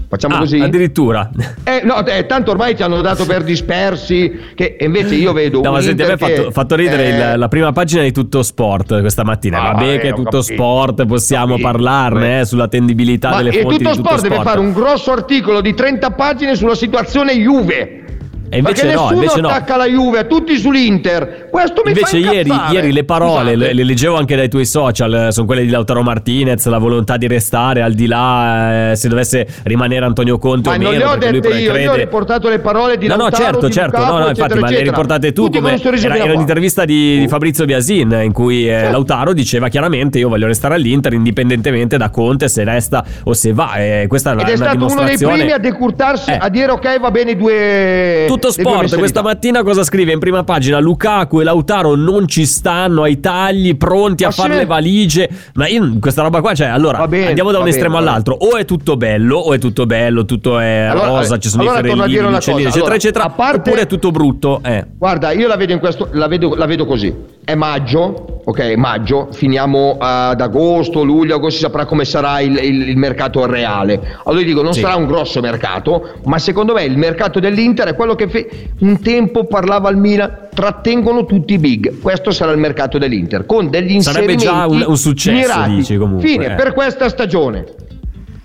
S3: Facciamo
S2: Ah,
S3: così?
S2: addirittura.
S3: Eh, no, eh, tanto ormai ti hanno dato per dispersi, che e invece io vedo
S2: No, ma senti, a me ha fatto, fatto ridere
S3: eh,
S2: il- la prima pagina di Tutto Sport questa mattina.
S3: Ah,
S2: Vabbè, che è tutto
S3: capito,
S2: sport, possiamo
S3: capito,
S2: parlarne
S3: eh.
S2: sull'attendibilità delle
S3: e
S2: fonti
S3: tutto
S2: di Tutto
S3: sport deve fare un grosso articolo di 30 pagine sulla situazione Juve.
S2: E invece
S3: perché
S2: no, invece no.
S3: attacca la Juve, tutti sull'Inter. Questo mi
S2: Invece
S3: fa
S2: ieri, ieri le parole, le, le leggevo anche dai tuoi social, eh, sono quelle di Lautaro Martinez, la volontà di restare al di là eh, se dovesse rimanere Antonio Conte
S3: Ma
S2: o
S3: non
S2: meno.
S3: le ho
S2: perché lui
S3: dette io,
S2: crede...
S3: io ho riportato le parole di
S2: No, no,
S3: Lautaro,
S2: certo,
S3: di
S2: certo,
S3: Lukaku,
S2: no, no,
S3: eccetera,
S2: infatti, ma le
S3: eccetera.
S2: riportate tu
S3: Tutti
S2: come era, era un'intervista di, di Fabrizio Biasin in cui eh,
S3: Sì.
S2: Lautaro diceva chiaramente io voglio restare all'Inter indipendentemente da Conte se resta o se va. E questa è una,
S3: Ed è
S2: una
S3: stato uno dei primi a decurtarsi,
S2: Eh.
S3: a dire ok va bene i due
S2: Tutto sport, questa mattina cosa scrive in prima pagina? Lukaku e Lautaro non ci stanno ai tagli, pronti a fare le valigie. Ma io questa roba qua, cioè, allora
S3: bene,
S2: andiamo da un estremo
S3: bene,
S2: all'altro. O è tutto bello, o è tutto bello, tutto è
S3: Allora,
S2: rosa, ci sono
S3: allora
S2: i
S3: dire
S2: gli uccellini, eccetera,
S3: Allora,
S2: eccetera.
S3: a parte-
S2: Oppure è tutto brutto. Eh.
S3: Guarda, io la vedo, in questo, la vedo, la vedo così. È maggio, ok, maggio, finiamo ad agosto, luglio, agosto si saprà come sarà il, il- il mercato reale. Allora io dico, non
S2: Sì.
S3: sarà un grosso mercato, ma secondo me il mercato dell'Inter è quello che fe- un tempo parlava al Milan, trattengono tutti i big. Questo sarà il mercato dell'Inter, con degli
S2: Sarebbe
S3: inserimenti
S2: già un- un successo,
S3: mirati.
S2: dici, comunque,
S3: Fine,
S2: eh.
S3: per questa stagione.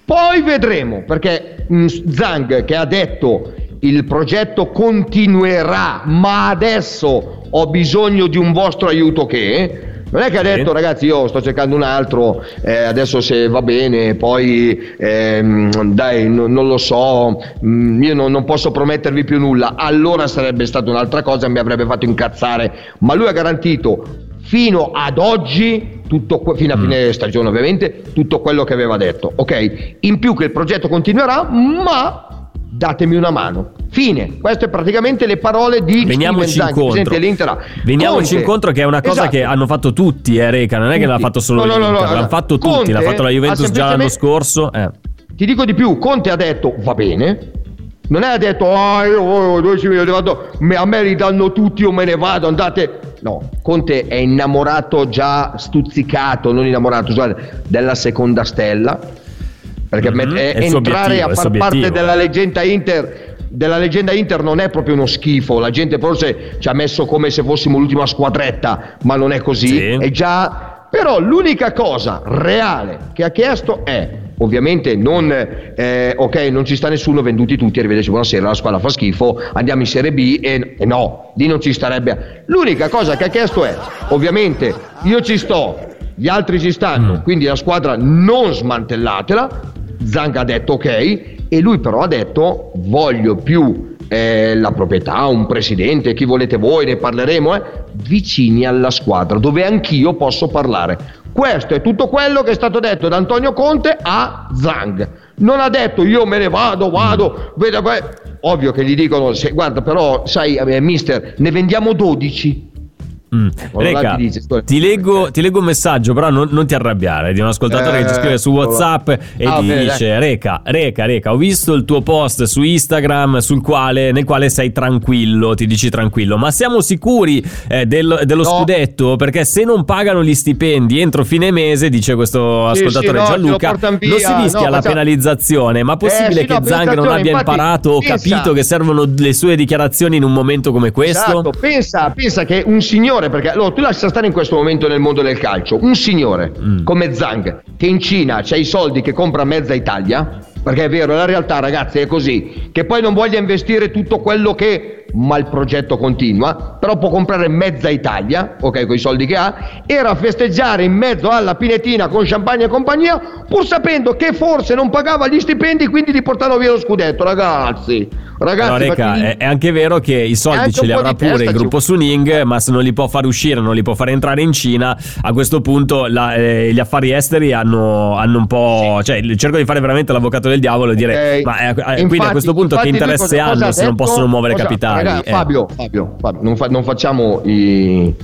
S3: Poi vedremo, perché mh, Zhang che ha detto il progetto continuerà, ma adesso ho bisogno di un vostro aiuto che... Non è che ha detto ragazzi io sto cercando un altro, eh, adesso se va bene, poi ehm, dai no- non lo so, mm, io non, non posso promettervi più nulla, allora sarebbe stata un'altra cosa mi avrebbe fatto incazzare, ma lui ha garantito fino ad oggi, tutto que- fino a fine stagione ovviamente, tutto quello che aveva detto. Ok, in più che il progetto continuerà, ma datemi una mano. Fine. Queste praticamente le parole di
S2: Veniamoci
S3: Steven presidente dell'Inter.
S2: Veniamoci
S3: Conte-
S2: incontro che è una cosa
S3: Esatto.
S2: che hanno fatto tutti, eh, Reca. Non è che l'ha fatto solo
S3: No, no, no,
S2: l'hanno
S3: no.
S2: fatto
S3: Conte
S2: tutti. L'ha fatto la Juventus già l'anno
S3: semplicemente-
S2: scorso. Eh.
S3: Ti dico di più, Conte ha detto va bene, Non è ha detto, ah, io, oh, 12 milioni, vado, a me li danno tutti, io me ne vado, andate. No, Conte è innamorato già, stuzzicato, non innamorato, scusate, della seconda stella. Perché mm-hmm. è, è entrare a far parte della leggenda Inter della leggenda Inter non è proprio uno schifo, la gente forse ci ha messo come se fossimo l'ultima squadretta, ma non è così, sì. è già... Però l'unica cosa reale che ha chiesto è ovviamente non eh, ok non ci sta nessuno venduti tutti arrivederci buonasera la squadra fa schifo andiamo in Serie B e, e no lì non ci starebbe l'unica cosa che ha chiesto è ovviamente io ci sto gli altri ci stanno mm. quindi la squadra non smantellatela Zanga ha detto ok e lui però ha detto voglio più eh, la proprietà, un presidente, chi volete voi, ne parleremo, eh, vicini alla squadra, dove anch'io posso parlare. Questo è tutto quello che è stato detto da Antonio Conte a Zang. Non ha detto io me ne vado, vado, vedo, ovvio che gli dicono, se, guarda però sai, eh, mister, ne vendiamo 12
S2: Mm. Reca, dice, ti, leggo, ti, leggo, un messaggio, però non, non ti arrabbiare, di un ascoltatore eh, che ci scrive su WhatsApp e ah, dice: bene, Reca, Reca, Reca, ho visto il tuo post su Instagram sul quale, nel quale sei tranquillo, ti dici tranquillo, ma siamo sicuri eh, del, dello no. scudetto? Perché se non pagano gli stipendi entro fine mese, dice questo ascoltatore sì, sì, Gianluca, non si rischia no, la facciamo... penalizzazione. Ma è possibile eh, che no, Zang non abbia infatti, imparato o capito che servono le sue dichiarazioni in un momento come questo?
S3: Esatto, pensa, pensa che un signore signore, perché allora tu lascia stare in questo momento nel mondo del calcio, un signore mm. come Zhang che in Cina c'ha i soldi che compra mezza Italia, perché è vero, la realtà ragazzi è così, che poi non voglia investire tutto quello che, ma il progetto continua, però può comprare mezza Italia, ok, con i soldi che ha, era a festeggiare in mezzo alla pinetina con champagne e compagnia, pur sapendo che forse non pagava gli stipendi, quindi gli portavano via lo scudetto, ragazzi. Ragazzi, no,
S2: Reca, è, è, anche vero che i soldi ce li avrà pure il gruppo Suning, ma se non li può fare uscire, non li può fare entrare in Cina, a questo punto la, eh, gli affari esteri hanno, hanno un po'. Sì. cioè, cerco di fare veramente l'avvocato del diavolo e dire: okay. Ma eh, infatti, eh, quindi a questo punto che interesse hanno se detto, non possono muovere cosa, Ragazzi,
S3: eh. Fabio, Fabio, Fabio non, fa, non facciamo i,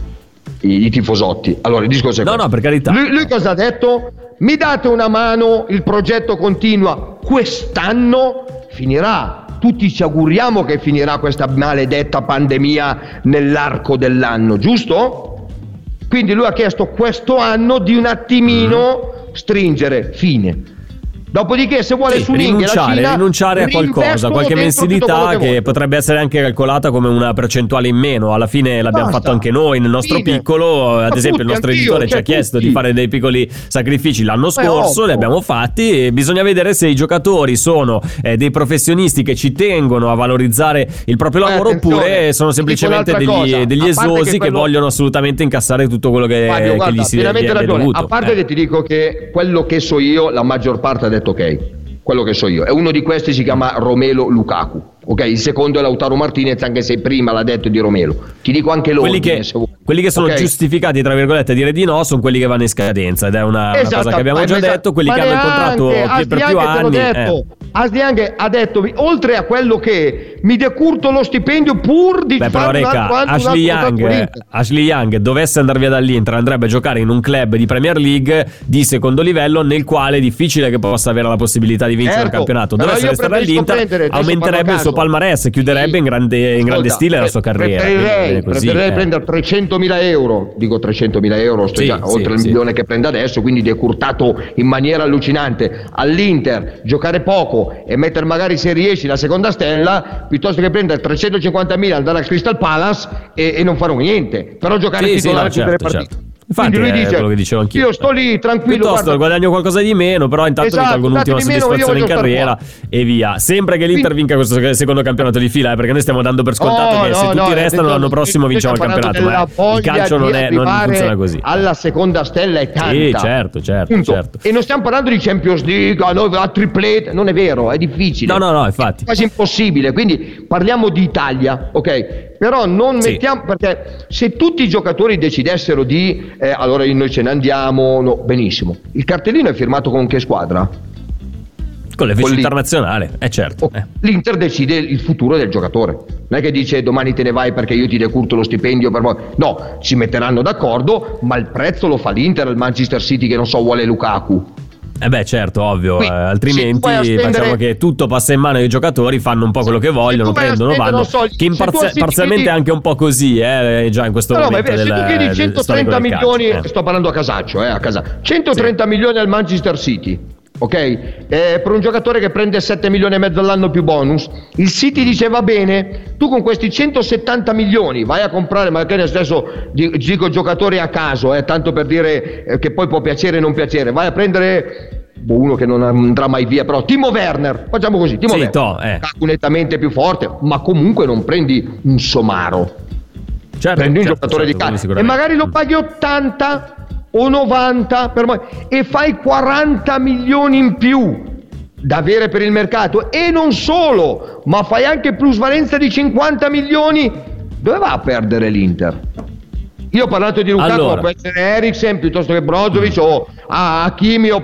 S3: i, i, tifosotti. Allora, il discorso è
S2: No,
S3: questo.
S2: no, per carità.
S3: Lui, lui cosa ha detto? Mi date una mano, il progetto continua quest'anno, finirà tutti ci auguriamo che finirà questa maledetta pandemia nell'arco dell'anno, giusto? Quindi lui ha chiesto questo anno di un attimino mm. stringere, fine. Dopodiché, se vuole
S2: sì,
S3: su
S2: rinunciare,
S3: Cina,
S2: rinunciare a qualcosa, qualche mensilità che, potrebbe essere anche calcolata come una percentuale in meno. Alla fine l'abbiamo Basta. fatto anche noi nel nostro Fine. piccolo. Ad Ma esempio, tutti, il nostro editore ci ha cioè chiesto tutti. di fare dei piccoli sacrifici l'anno scorso, li abbiamo fatti. E bisogna vedere se i giocatori sono eh, dei professionisti che ci tengono a valorizzare il proprio lavoro oppure sono semplicemente degli, degli esosi che, quello... che, vogliono assolutamente incassare tutto quello che, Fabio, guarda, che gli si dovuto.
S3: A parte
S2: eh.
S3: che ti dico che quello che so io, la maggior parte ha detto ok, quello che so io. E uno di questi si chiama Romelo Lukaku. Ok, il secondo è Lautaro Martinez, anche se prima l'ha detto di Romelo. Ti dico anche loro.
S2: Quelli che, quelli che sono okay. giustificati, tra virgolette, a dire di no, sono quelli che vanno in scadenza. Ed è una, una cosa che abbiamo già esatto. detto. Quelli che hanno il contratto per più anni.
S3: Eh. Asdiang ha detto, oltre a quello che mi decurto lo stipendio pur di
S2: Beh, però, Reca, Ashley, Young, Ashley Young dovesse andare via dall'Inter, andrebbe a giocare in un club di Premier League di secondo livello, nel quale è difficile che possa avere la possibilità di vincere certo, il campionato. Dovesse restare all'Inter, aumenterebbe il suo palmarès, chiuderebbe sì. in, grande, in grande stile la sua carriera.
S3: Preferirei, così, preferirei eh. prendere 300.000 euro, dico 300.000 euro, sì, già, sì, oltre il milione che prende adesso, quindi decurtato in maniera allucinante all'Inter, giocare poco e mettere magari se riesci la seconda stella piuttosto che prendere 350.000 andare al Crystal Palace e, e non fare niente però giocare sì, titolare sì, no, certo, tutte le partite certo.
S2: Infatti lui dice, quello che dicevo anch'io.
S3: Io sto lì tranquillo.
S2: Piuttosto guarda. guadagno qualcosa di meno, però intanto esatto, mi tolgo un'ultima soddisfazione in carriera e via. Sempre che l'Inter vinca questo secondo campionato di fila, eh, perché noi stiamo dando per scontato oh, che no, se tutti no, restano l'anno prossimo vinciamo il campionato. Ma il calcio non, è, non funziona così.
S3: Alla seconda stella è tanta.
S2: Sì, certo, certo, certo.
S3: E non stiamo parlando di Champions League, a noi la triplete, non è vero, è difficile.
S2: No, no, no, infatti.
S3: È quasi impossibile. Quindi parliamo di Italia, ok? Però non sì. mettiamo perché se tutti i giocatori decidessero di eh, allora noi ce ne andiamo, no, benissimo. Il cartellino è firmato con che squadra?
S2: Con l'FC internazionale, è eh certo. Oh,
S3: eh. L'Inter decide il futuro del giocatore. Non è che dice domani te ne vai perché io ti decurto lo stipendio per voi. No, si metteranno d'accordo, ma il prezzo lo fa l'Inter, il Manchester City che non so vuole Lukaku.
S2: Eh beh, certo, ovvio,
S3: Quindi,
S2: eh, altrimenti
S3: spendere-
S2: facciamo che tutto passa in mano ai giocatori, fanno un po' quello che vogliono, prendono, vanno.
S3: non so,
S2: che
S3: se
S2: parzialmente è anche un po' così, eh, già in questo
S3: No, no, ma
S2: momento.
S3: se tu chiedi
S2: del
S3: 130
S2: storico del calcio,
S3: milioni,
S2: eh.
S3: sto parlando a casaccio, eh, a casa. 130 milioni al Manchester City, ok? Eh, per un giocatore che prende 7 milioni e mezzo all'anno più bonus, il City dice va bene, tu con questi 170 milioni vai a comprare, magari adesso di- dico giocatori a caso, eh, tanto per dire eh, che poi può piacere o non piacere, vai a prendere boh, uno che non andrà mai via, però Timo Werner, facciamo così, Timo
S2: Sì,
S3: Werner,
S2: to, eh.
S3: Nettamente più forte, ma comunque non prendi un somaro.
S2: Certo,
S3: prendi un
S2: certo,
S3: giocatore
S2: certo,
S3: di calcio. E magari lo paghi 80 o 90 per mo- e fai 40 milioni in più da avere per il mercato e non solo ma fai anche plusvalenza di 50 milioni dove va a perdere l'Inter? io ho parlato di Lukaku
S2: Allora.
S3: può essere Eriksen piuttosto che Brozovic o Hakimi o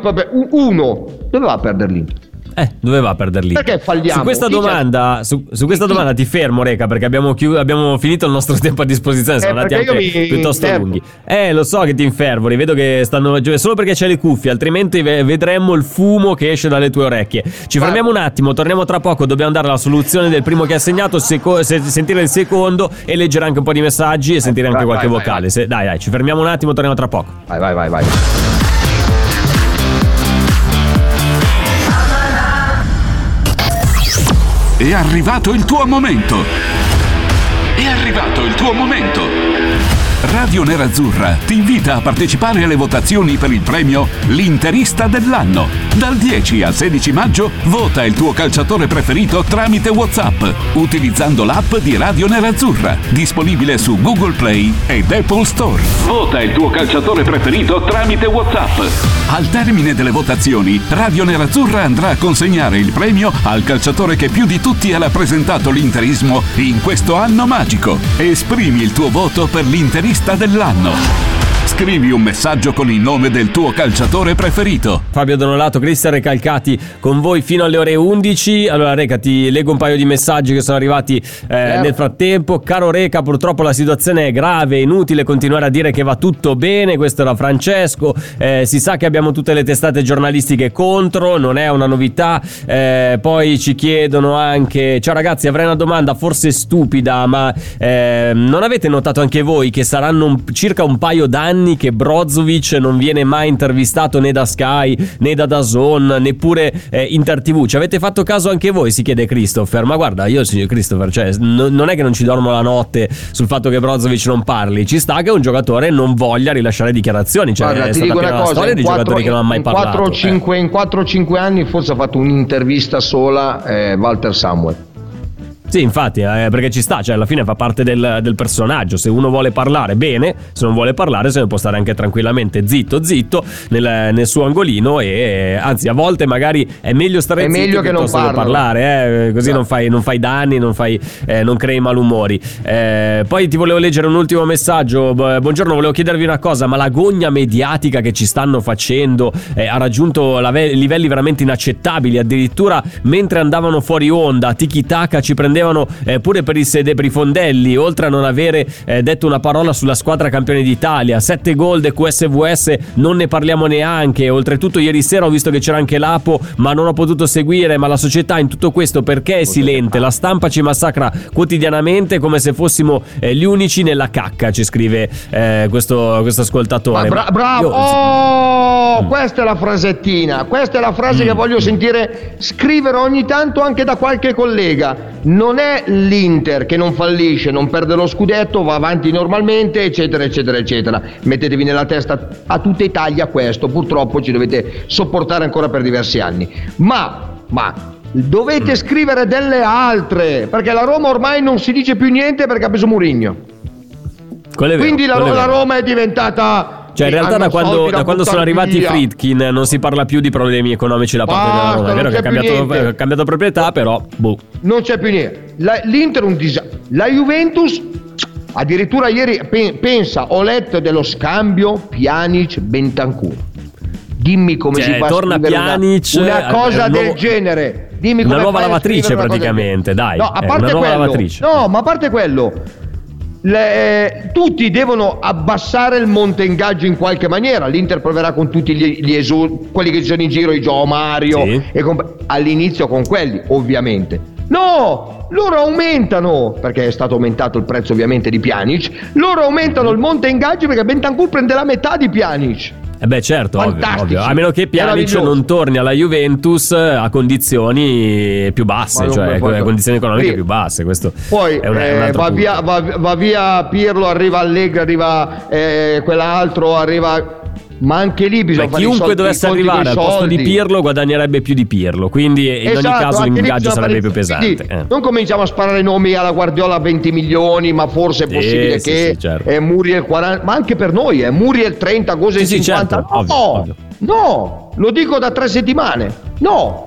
S3: uno dove va a perdere l'Inter?
S2: Eh, dove va a perderli?
S3: Perché falliamo?
S2: Su questa
S3: c'è?
S2: domanda, su, su questa domanda ti fermo, Reca, perché abbiamo, chiu- abbiamo finito il nostro tempo a disposizione. Siamo
S3: Eh,
S2: andati anche
S3: mi
S2: piuttosto
S3: infervo.
S2: lunghi. Eh, lo so che ti infervori. Vedo che stanno giù solo perché c'hai le cuffie, altrimenti ve- vedremmo il fumo che esce dalle tue orecchie. Ci
S3: Guarda.
S2: fermiamo un attimo, torniamo tra poco. Dobbiamo dare la soluzione del primo che ha segnato, seco- se- sentire il secondo e leggere anche un po' di messaggi e sentire anche
S3: vai,
S2: qualche
S3: vai,
S2: vocale.
S3: vai.
S2: Se- dai, dai, ci fermiamo un attimo, torniamo tra poco.
S3: vai vai vai vai
S1: È arrivato il tuo momento. È arrivato il tuo momento. Radio Nerazzurra ti invita a partecipare alle votazioni per il premio L'Interista dell'anno. Dal 10 al 16 maggio vota il tuo calciatore preferito tramite WhatsApp utilizzando l'app di Radio Nerazzurra, disponibile su Google Play ed Apple Store. Vota il tuo calciatore preferito tramite WhatsApp. Al termine delle votazioni, Radio Nerazzurra andrà a consegnare il premio al calciatore che più di tutti ha rappresentato l'interismo in questo anno magico. Esprimi il tuo voto per l'interista dell'anno. Scrivi un messaggio con il nome del tuo calciatore preferito.
S2: Fabio Donolato, Cristian Recalcati con voi fino alle ore 11. Allora, Reca, ti leggo un paio di messaggi che sono arrivati eh, nel frattempo. Caro Reca, purtroppo la situazione è grave, è inutile continuare a dire che va tutto bene. Questo era Francesco. Eh, si sa che abbiamo tutte le testate giornalistiche contro, non è una novità. Eh, poi ci chiedono anche: Ciao ragazzi, avrei una domanda forse stupida, ma eh, non avete notato anche voi che saranno un- circa un paio d'anni che Brozovic non viene mai intervistato né da Sky né da Dazon neppure eh, Inter TV? Ci avete fatto caso anche voi? Si chiede Christopher. Ma guarda, io signor Christopher, cioè, n- non è che non ci dormo la notte sul fatto che Brozovic non parli, ci sta che un giocatore non voglia rilasciare dichiarazioni. Cioè,
S3: Guarda,
S2: è
S3: ti
S2: stata
S3: una cosa,
S2: storia di
S3: in quattro,
S2: giocatori che non hanno mai
S3: in
S2: parlato.
S3: quattro o
S2: Eh.
S3: cinque- in 4-5 anni forse ha fatto un'intervista sola eh, Walter Samuel.
S2: Sì, infatti, eh, perché ci sta, cioè alla fine fa parte del, del personaggio. Se uno vuole parlare, bene, se non vuole parlare, se ne può stare anche tranquillamente zitto, zitto, nel, nel suo angolino. E anzi, a volte magari è meglio stare
S3: È
S2: zitto
S3: meglio che non
S2: parlare, eh, così
S3: Esatto.
S2: non, fai, non fai danni, non, fai, eh, non crei malumori. Eh, poi ti volevo leggere un ultimo messaggio. Bu- Buongiorno, volevo chiedervi una cosa, ma la gogna mediatica che ci stanno facendo eh, ha raggiunto livelli veramente inaccettabili. Addirittura mentre andavano fuori onda, Tiki Taka ci prendevano eh, pure per i sede per i fondelli, oltre a non avere eh, detto una parola sulla squadra campione d'Italia. Sette gol de QSVS, non ne parliamo neanche. Oltretutto, ieri sera ho visto che c'era anche l'Apo, ma non ho potuto seguire. Ma la società in tutto questo perché è silente? La stampa ci massacra quotidianamente come se fossimo eh, gli unici nella cacca, ci scrive eh, questo, questo ascoltatore.
S3: Ma bra- bravo!
S2: io-
S3: Oh,
S2: Mm.
S3: questa è la frasettina, questa è la frase che voglio sentire scrivere ogni tanto anche da qualche collega. Non è l'Inter che non fallisce, non perde lo scudetto, va avanti normalmente, eccetera, eccetera, eccetera. Mettetevi nella testa a tutta Italia questo, purtroppo ci dovete sopportare ancora per diversi anni. Ma, ma dovete
S2: Mm.
S3: scrivere delle altre, perché la Roma ormai non si dice più niente perché ha preso Murigno. Quindi la, la. Roma è diventata.
S2: Cioè, in realtà, da quando, da quando sono arrivati i
S3: via.
S2: Friedkin non si parla più di problemi economici da parte della Roma. È vero che ha cambiato, ha cambiato proprietà, però, boh.
S3: Non c'è più niente. La- L'Inter è un disastro. La Juventus, addirittura ieri, pe- pensa, ho letto dello scambio Pjanic-Bentancur. Dimmi come
S2: Cioè,
S3: si fa
S2: torna
S3: scrivere una-
S2: Pjanic,
S3: una,
S2: eh,
S3: cosa
S2: un
S3: del
S2: nuovo-
S3: genere. Dimmi
S2: una nuova lavatrice praticamente, dai,
S3: No, a parte quello,
S2: lavatrice.
S3: No, ma a parte quello. Le- tutti devono abbassare il monte ingaggio in qualche maniera. L'Inter proverà con tutti gli, gli esu- quelli che ci sono in giro, i Gio Mario,
S2: Sì.
S3: e comp- all'inizio con quelli, ovviamente. No, loro aumentano, perché è stato aumentato il prezzo ovviamente di Pjanic, loro aumentano il monte ingaggio perché Bentancur prende la metà di Pjanic.
S2: Eh beh, certo, ovvio, ovvio. A meno che Pjanic non torni alla Juventus a condizioni più basse, cioè
S3: forza.
S2: condizioni economiche
S3: Sì.
S2: più basse. Questo
S3: Poi
S2: un,
S3: eh, va, via, va, va via Pirlo, arriva Allegri, arriva eh, quell'altro, arriva... Ma anche lì bisogna
S2: Beh,
S3: fare i
S2: chiunque
S3: soldi-
S2: dovesse arrivare al posto di. Pirlo guadagnerebbe più di Pirlo, quindi in ogni
S3: Esatto,
S2: caso
S3: anche lì
S2: l'ingaggio sarebbe
S3: fare-
S2: più pesante.
S3: quindi
S2: eh.
S3: Non cominciamo a sparare nomi alla Guardiola 20 milioni, ma forse è
S2: Sì,
S3: possibile
S2: sì,
S3: che
S2: sì, certo.
S3: eh, Muriel 40, ma anche per noi, eh, Muriel 30, Gose
S2: Sì, sì,
S3: 50.
S2: certo,
S3: no,
S2: ovvio, ovvio.
S3: no, lo dico da tre settimane. No,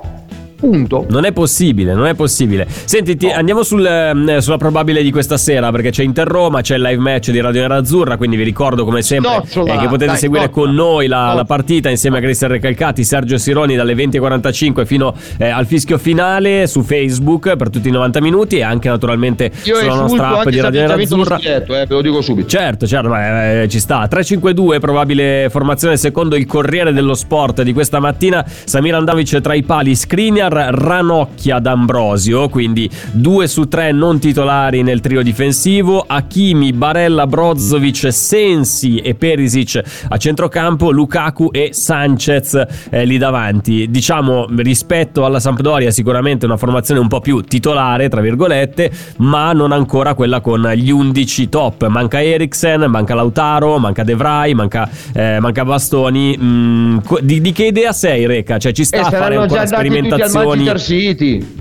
S3: punto.
S2: Non è possibile, non è possibile. Senti, ti- andiamo sul, eh, sulla probabile di questa sera perché c'è Inter Roma, c'è il live match di Radio Nerazzurra, quindi vi ricordo come sempre
S3: Nocciola,
S2: eh, che potete
S3: dai,
S2: seguire
S3: nocciola.
S2: con noi la, la partita insieme a Cristian Recalcati, Sergio Sironi dalle 20.45 fino eh, al fischio finale su Facebook per tutti i 90 minuti e anche naturalmente
S3: Io
S2: sulla nostra app di Radio Nerazzurra.
S3: scudetto, eh, ve lo dico subito.
S2: Certo, certo, ma, eh, ci sta. 3-5-2, probabile formazione secondo il Corriere dello Sport di questa mattina. Samir Andavic tra i pali, Skriniar, Ranocchia, D'Ambrosio, quindi 2 su 3 non titolari nel trio difensivo. Hakimi, Barella, Brozovic, Sensi e Perisic a centrocampo, Lukaku e Sanchez eh, lì davanti. Diciamo, rispetto alla Sampdoria, sicuramente una formazione un po' più titolare, tra virgolette, ma non ancora quella con gli 11 top. Manca Eriksen, manca Lautaro, manca De Vrij, manca, eh, manca Bastoni. Mm, di, di che idea sei, Reca? Cioè, ci sta a fare
S3: saranno
S2: ancora
S3: già
S2: sperimentazioni?
S3: Manchester City.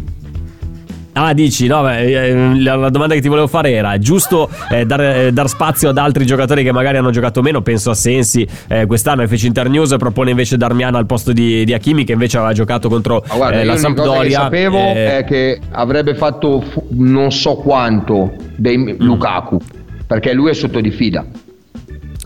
S2: Ah, dici, no, beh, eh, la, la domanda che ti volevo fare era: giusto eh, dar, eh, dar spazio ad altri giocatori che magari hanno giocato meno? Penso a Sensi, eh, quest'anno FC Internews propone invece Darmian al posto di, di Hakimi, che invece aveva giocato contro
S3: Ma guarda,
S2: eh, la
S3: l'unica cosa che
S2: Sampdoria.
S3: sapevo
S2: eh,
S3: è che avrebbe fatto fu- non so quanto dei
S2: Mm.
S3: Lukaku, perché lui è sotto di fida.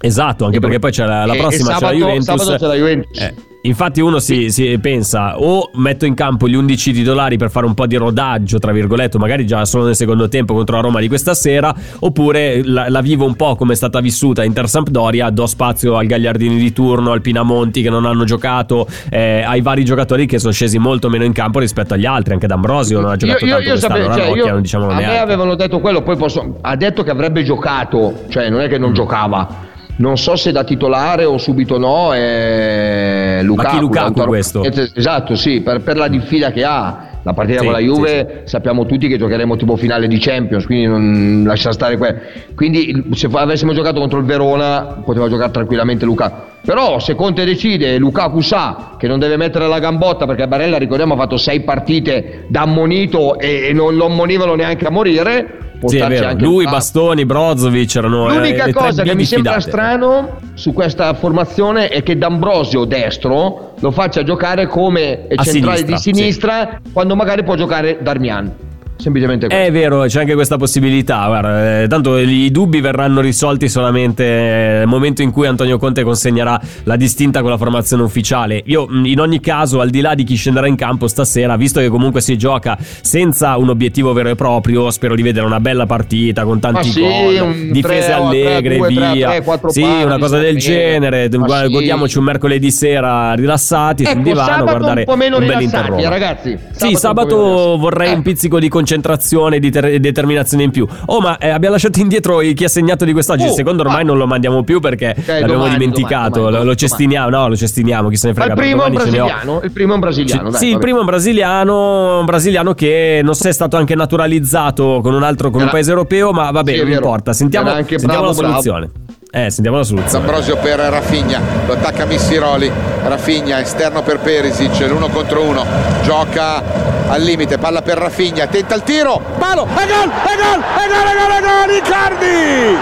S2: Esatto, anche
S3: E-
S2: perché poi c'è la, la
S3: e-
S2: prossima,
S3: e
S2: c'è la
S3: sabato-
S2: Juventus.
S3: sabato c'è la Juventus.
S2: Infatti uno si, si pensa o metto in campo gli 11 titolari per fare un po' di rodaggio, tra virgolette, magari già solo nel secondo tempo contro la Roma di questa sera, oppure la, la vivo un po' come è stata vissuta Inter Sampdoria, do spazio al Gagliardini di turno, al Pinamonti che non hanno giocato, eh, ai vari giocatori che sono scesi molto meno in campo rispetto agli altri, anche D'Ambrosio non ha giocato tanto quest'anno,
S3: sapevo- cioè, io-
S2: non diciamolo
S3: a me
S2: neanche.
S3: avevano detto quello, poi posso- ha detto che avrebbe giocato, cioè non è che non giocava. Non so se da titolare o subito no, è Lukaku.
S2: Lukaku
S3: Lautaro-
S2: questo?
S3: Esatto, sì, per, per la diffida che ha. La partita
S2: Sì,
S3: con la
S2: sì,
S3: Juve sappiamo tutti che giocheremo tipo finale di Champions, quindi non lascia stare quello. Quindi se avessimo giocato contro il Verona poteva giocare tranquillamente Lukaku. Però se Conte decide, Lukaku sa che non deve mettere la gambotta perché Barella, ricordiamo, ha fatto sei partite da ammonito e, e non lo ammonivano neanche a morire.
S2: Sì, è vero.
S3: anche
S2: Lui. Bastoni, Brozovic erano eh,
S3: L'unica
S2: tre
S3: cosa che mi sembra
S2: diffidate.
S3: strano su questa formazione è che D'Ambrosio destro lo faccia giocare come
S2: A
S3: centrale
S2: sinistra,
S3: di sinistra quando magari può giocare Darmian. Semplicemente questo.
S2: È vero, c'è anche questa possibilità. Guarda, eh, tanto i dubbi verranno risolti solamente eh, nel momento in cui Antonio Conte consegnerà la distinta con la formazione ufficiale. Io, in ogni caso, al di là di chi scenderà in campo stasera, visto che comunque si gioca senza un obiettivo vero e proprio, spero di vedere una bella partita con tanti
S3: sì,
S2: gol, difese
S3: 3 o 3,
S2: allegre,
S3: 2, 3,
S2: via.
S3: 3, 4
S2: sì,
S3: pali,
S2: una cosa del
S3: sì.
S2: genere.
S3: Ma
S2: Guarda,
S3: sì.
S2: Godiamoci un mercoledì sera rilassati sul
S3: Ecco,
S2: divano a
S3: sabato
S2: guardare
S3: un po' meno
S2: un bel
S3: eh, ragazzi.
S2: Sì,
S3: po' meno
S2: sabato vorrei un
S3: Eh.
S2: pizzico di concentrazione, di ter- determinazione in più. Oh, ma eh, abbiamo lasciato indietro il chi ha segnato di quest'oggi. Il
S3: Oh,
S2: secondo ormai
S3: ah.
S2: non lo mandiamo più perché l'abbiamo
S3: domani,
S2: dimenticato.
S3: domani, domani,
S2: lo, cestiniamo, no, lo cestiniamo. Chi se ne
S3: Ma
S2: frega
S3: il
S2: per
S3: primo è un brasiliano, il primo è un brasiliano, dai,
S2: sì, il
S3: vabbè.
S2: primo è un brasiliano, un brasiliano che non so se è stato anche naturalizzato con un altro, con un
S3: Era-
S2: paese europeo, ma va
S3: Sì,
S2: non importa. Sentiamo, sentiamo
S3: bravo,
S2: la soluzione. Eh, sentiamo la soluzione.
S4: D'Ambrosio per Rafinha, lo attacca Missiroli, Rafinha esterno per Perisic, l'uno contro uno, gioca al limite, palla per Rafinha, tenta il tiro, palo, e gol, e gol, e gol, e gol, e gol, Icardi!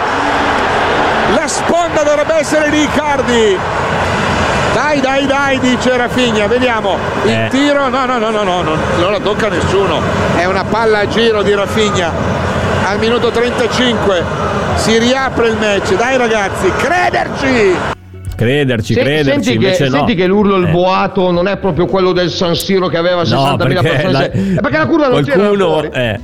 S4: La sponda dovrebbe essere di Icardi. Dai, dai, dai, dice Rafinha, vediamo. Il
S2: Eh.
S4: tiro, no, no, no, no, no, non, non la tocca nessuno. È una palla a giro di Rafinha. Al minuto 35 si riapre il match. Dai ragazzi, crederci!
S2: Crederci,
S3: Se-
S2: crederci,
S3: senti, che,
S2: no.
S3: senti che l'urlo, il
S2: Eh.
S3: boato non è proprio quello del San Siro che aveva 60.000
S2: No,
S3: persone.
S2: la,
S3: È perché la curva non c'era
S2: qualcuno,
S3: fuori.
S2: eh,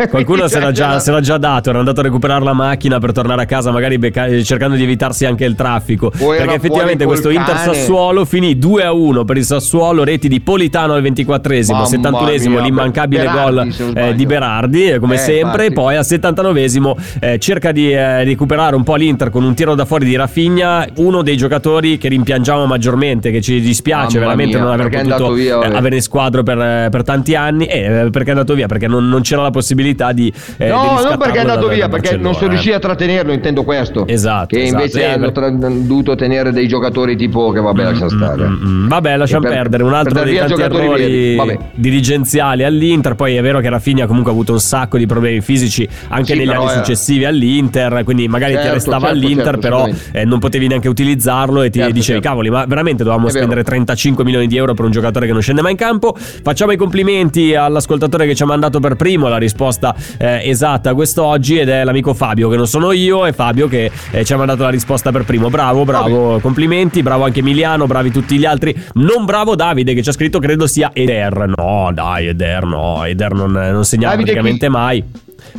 S2: Qualcuno se l'ha, già, se l'ha, già, dato, era andato a recuperare la macchina per tornare a casa, magari becca- cercando di evitarsi anche il traffico. O perché effettivamente questo Inter Sassuolo finì 2 a 1 per il Sassuolo, reti di Politano al 24esimo, 71esimo l'immancabile gol eh, di Berardi, eh, come eh, sempre, e poi al 79esimo eh, cerca di eh, recuperare un po' l'Inter con un tiro da fuori di Rafinha, uno dei giocatori che rimpiangiamo maggiormente, che ci dispiace mamma veramente mia, non aver potuto via, eh, avere in squadro per, per, tanti anni, e perché è andato via, perché non, non c'era la possibilità di...
S3: no, di non perché è andato via, perché non sono riusciti a trattenerlo, intendo questo.
S2: Esatto.
S3: Che
S2: esatto,
S3: invece hanno tra- dovuto tenere dei giocatori tipo che vabbè, lascia mm, stare. Mm,
S2: mm, vabbè, lasciamo per, perdere. Un altro dei tanti errori dirigenziali all'Inter. Poi è vero che Rafinha comunque ha avuto un sacco di problemi fisici anche sì, negli anni è... successivi all'Inter. Quindi magari certo, ti restava certo, all'Inter, certo, però eh, non potevi neanche utilizzarlo e ti certo, dicevi, certo. cavoli, ma veramente dovevamo è spendere vero. 35 milioni di euro per un giocatore che non scende mai in campo. Facciamo i complimenti all'ascoltatore che ci ha mandato per primo la risposta eh, esatta quest'oggi ed è l'amico Fabio, che non sono io, è Fabio che eh, ci ha mandato la risposta per primo. Bravo, bravo, complimenti, bravo anche Emiliano, bravi tutti gli altri. Non bravo Davide che ci ha scritto credo sia Eder. No, dai, Eder no, Eder non, non segnava Davide praticamente chi? mai.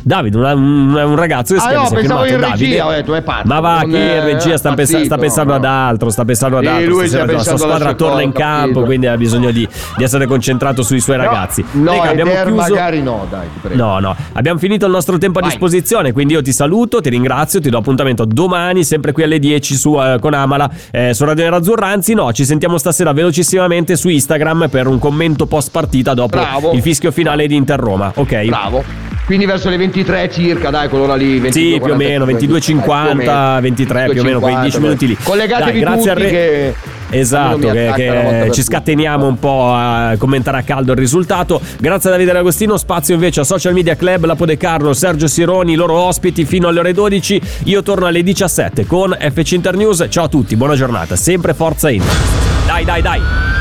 S2: Davide, un, un ragazzo che
S3: ah, no, pensavo in regia, ho detto, è
S2: pazzo. Ma va, chi in regia sta, pazzito, sta pensando no. ad altro, sta pensando ad altro.
S3: lui
S2: sta
S3: la
S2: sua squadra torna in campo, capito. quindi ha bisogno di, di, essere concentrato sui suoi ragazzi.
S3: No, Lega, abbiamo chiuso... magari no, dai, prego.
S2: No, no, abbiamo finito il nostro tempo a Vai. disposizione, quindi io ti saluto, ti ringrazio, ti do appuntamento domani, sempre qui alle 10 su, uh, con Amala, eh, su Radio Nerazzurra, anzi no, ci sentiamo stasera velocissimamente su Instagram per un commento post partita dopo Bravo. il fischio finale di Inter Roma, ok?
S3: Bravo. Quindi verso le 23 circa, dai, quell'ora lì. 22,
S2: sì, più o meno, 22.50, 23, più o meno, quei 10 minuti lì.
S3: Collegatevi dai, grazie tutti a re... che...
S2: Esatto, che, che ci scateniamo un po' a commentare a caldo il risultato. Grazie a Davide D'Agostino, spazio invece a Social Media Club, la De Carlo, Sergio Sironi, loro ospiti fino alle ore 12. Io torno alle 17 con FC Internews. Ciao a tutti, buona giornata, sempre Forza Inter. Dai, dai, dai.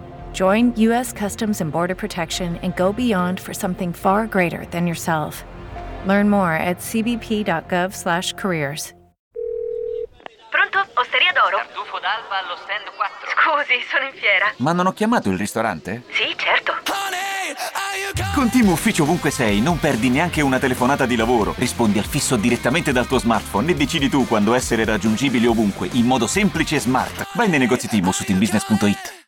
S5: Join U.S. Customs and Border Protection and go beyond for something far greater than yourself. Learn more at cbp.gov/careers.
S6: Pronto? Osteria d'oro?
S7: Tartufo d'alba allo stand 4.
S6: Scusi, sono in fiera.
S7: Ma non ho chiamato il ristorante?
S6: Sì, certo.
S7: Con Team Ufficio ovunque sei, non perdi neanche una telefonata di lavoro. Rispondi al fisso direttamente dal tuo smartphone e decidi tu quando essere raggiungibile ovunque, in modo semplice e smart. Vai nei negozi Team su teambusiness.it.